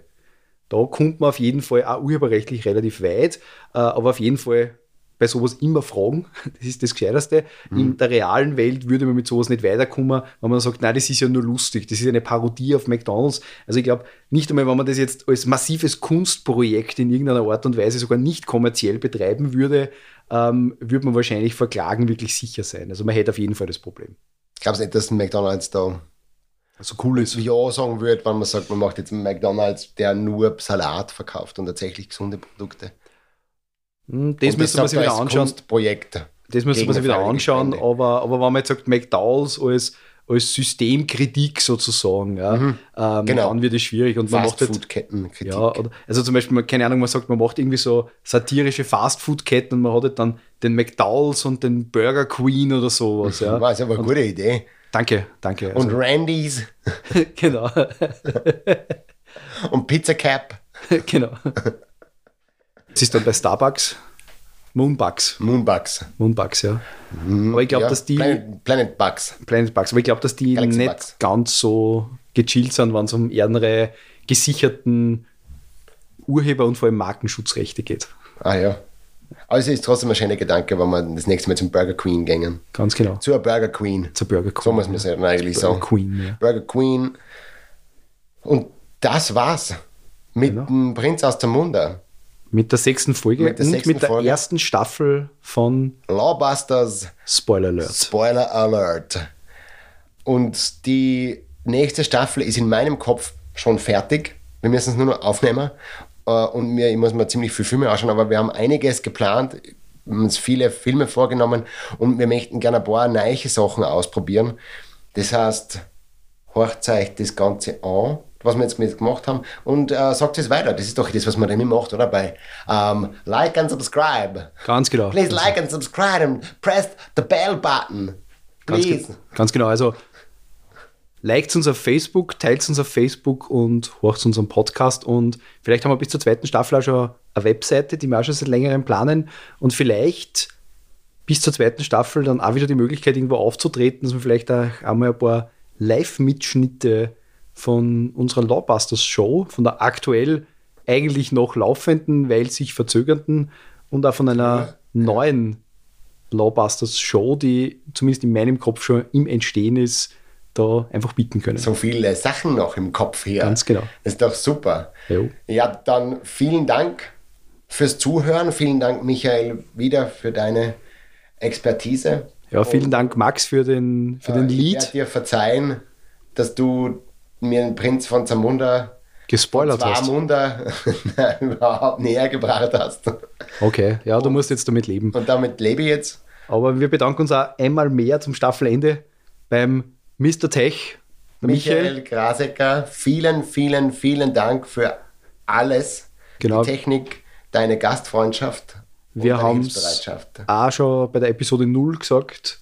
Da kommt man auf jeden Fall auch urheberrechtlich relativ weit, aber auf jeden Fall bei sowas immer fragen. Das ist das Gescheiterste. Mhm. In der realen Welt würde man mit sowas nicht weiterkommen, wenn man sagt, nein, das ist ja nur lustig, das ist eine Parodie auf McDonalds. Also ich glaube, nicht einmal, wenn man das jetzt als massives Kunstprojekt in irgendeiner Art und Weise sogar nicht kommerziell betreiben würde, ähm, würde man wahrscheinlich verklagen wirklich sicher sein. Also man hätte auf jeden Fall das Problem. Glaubst du nicht, dass ein McDonalds da so cool ist? Ja sagen würde, wenn man sagt, man macht jetzt einen McDonalds, der nur Salat verkauft und tatsächlich gesunde Produkte. Hm, das müsste man sich wieder anschauen. Projekt das müsste man sich wieder anschauen, aber, aber wenn man jetzt sagt, McDowell's als, als Systemkritik sozusagen, ja, mhm. ähm, genau. dann wird es schwierig. Und man macht Fastfood-Kettenkritik. Ja, also zum Beispiel, keine Ahnung, man sagt, man macht irgendwie so satirische Fastfood-Ketten und man hat halt dann den McDowell's und den Burger Queen oder sowas. Ja. Ist aber eine gute Idee. Danke, danke. Also, und Randy's. genau. und Pizza Cap. genau. Es ist dann bei Starbucks Moonbugs. Moonbugs. Moonbugs, ja. Mhm, aber ich glaube, ja, dass die. Planet, Planet, Bugs. Planet Bugs. Aber ich glaube, dass die Galaxy nicht Bugs. ganz so gechillt sind, wenn es um ehrenere gesicherten Urheber- und vor allem Markenschutzrechte geht. Ah ja. Aber es ist trotzdem ein schöner Gedanke, wenn wir das nächste Mal zum Burger Queen gängen. Ganz genau. Zur Burger Queen. Zur Burger Queen. So muss man es ja. eigentlich Burger sagen. Queen, ja. Burger Queen. Und das war's mit Genau. dem Prinz aus Zamunda. Mit der sechsten Folge Mit der und mit der Folge. ersten Staffel von Lawbusters Spoiler Alert. Spoiler Alert. Und die nächste Staffel ist in meinem Kopf schon fertig. Wir müssen es nur noch aufnehmen. Äh, Und mir, ich muss mir ziemlich viele Filme anschauen, aber wir haben einiges geplant, wir haben uns viele Filme vorgenommen und wir möchten gerne ein paar neue Sachen ausprobieren. Das heißt, horcht euch das Ganze an, was wir jetzt gemacht haben, und äh, sagt es weiter. Das ist doch das, was man immer macht, oder? Bei ähm, Like and Subscribe. Ganz genau. Please like and subscribe and press the bell button. Ganz, Please. ge- ganz genau. Also liked uns auf Facebook, teilt uns auf Facebook und horcht unseren Podcast. Und vielleicht haben wir bis zur zweiten Staffel auch schon eine Webseite, die wir auch schon seit längerem planen. Und vielleicht bis zur zweiten Staffel dann auch wieder die Möglichkeit, irgendwo aufzutreten, dass wir vielleicht auch einmal ein paar Live-Mitschnitte von unserer Lawbusters Show, von der aktuell eigentlich noch laufenden, weil sich verzögernden und auch von einer neuen Lawbusters Show, die zumindest in meinem Kopf schon im Entstehen ist, da einfach bieten können. So viele Sachen noch im Kopf hier. Ganz genau. Das ist doch super. Jo. Ja, dann vielen Dank fürs Zuhören. Vielen Dank, Michael, wieder für deine Expertise. Ja, vielen Dank, Max, für den, für den Äh, Ich Lied. werde dir verzeihen, dass du mir den Prinz von Zamunda, Gespoilert hast. Zamunda überhaupt näher gebracht hast. Okay, ja, du musst jetzt damit leben. Und damit lebe ich jetzt. Aber wir bedanken uns auch einmal mehr zum Staffelende beim Mr. Tech, Michael. Michael Grasecker, vielen, vielen, vielen Dank für alles. Genau. Die Technik, deine Gastfreundschaft. Wir haben es auch schon bei der Episode 0 gesagt.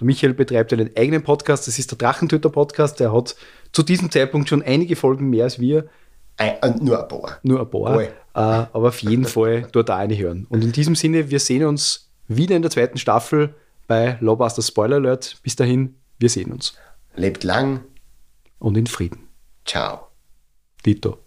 Der Michael betreibt einen eigenen Podcast, das ist der Drachentöter-Podcast. Der hat zu diesem Zeitpunkt schon einige Folgen mehr als wir. Ein, nur ein paar. Nur ein paar. Äh, aber auf jeden Fall dort auch eine hören. Und in diesem Sinne, wir sehen uns wieder in der zweiten Staffel bei Lawbuster Spoiler Alert. Bis dahin, wir sehen uns. Lebt lang und in Frieden. Ciao. Dito.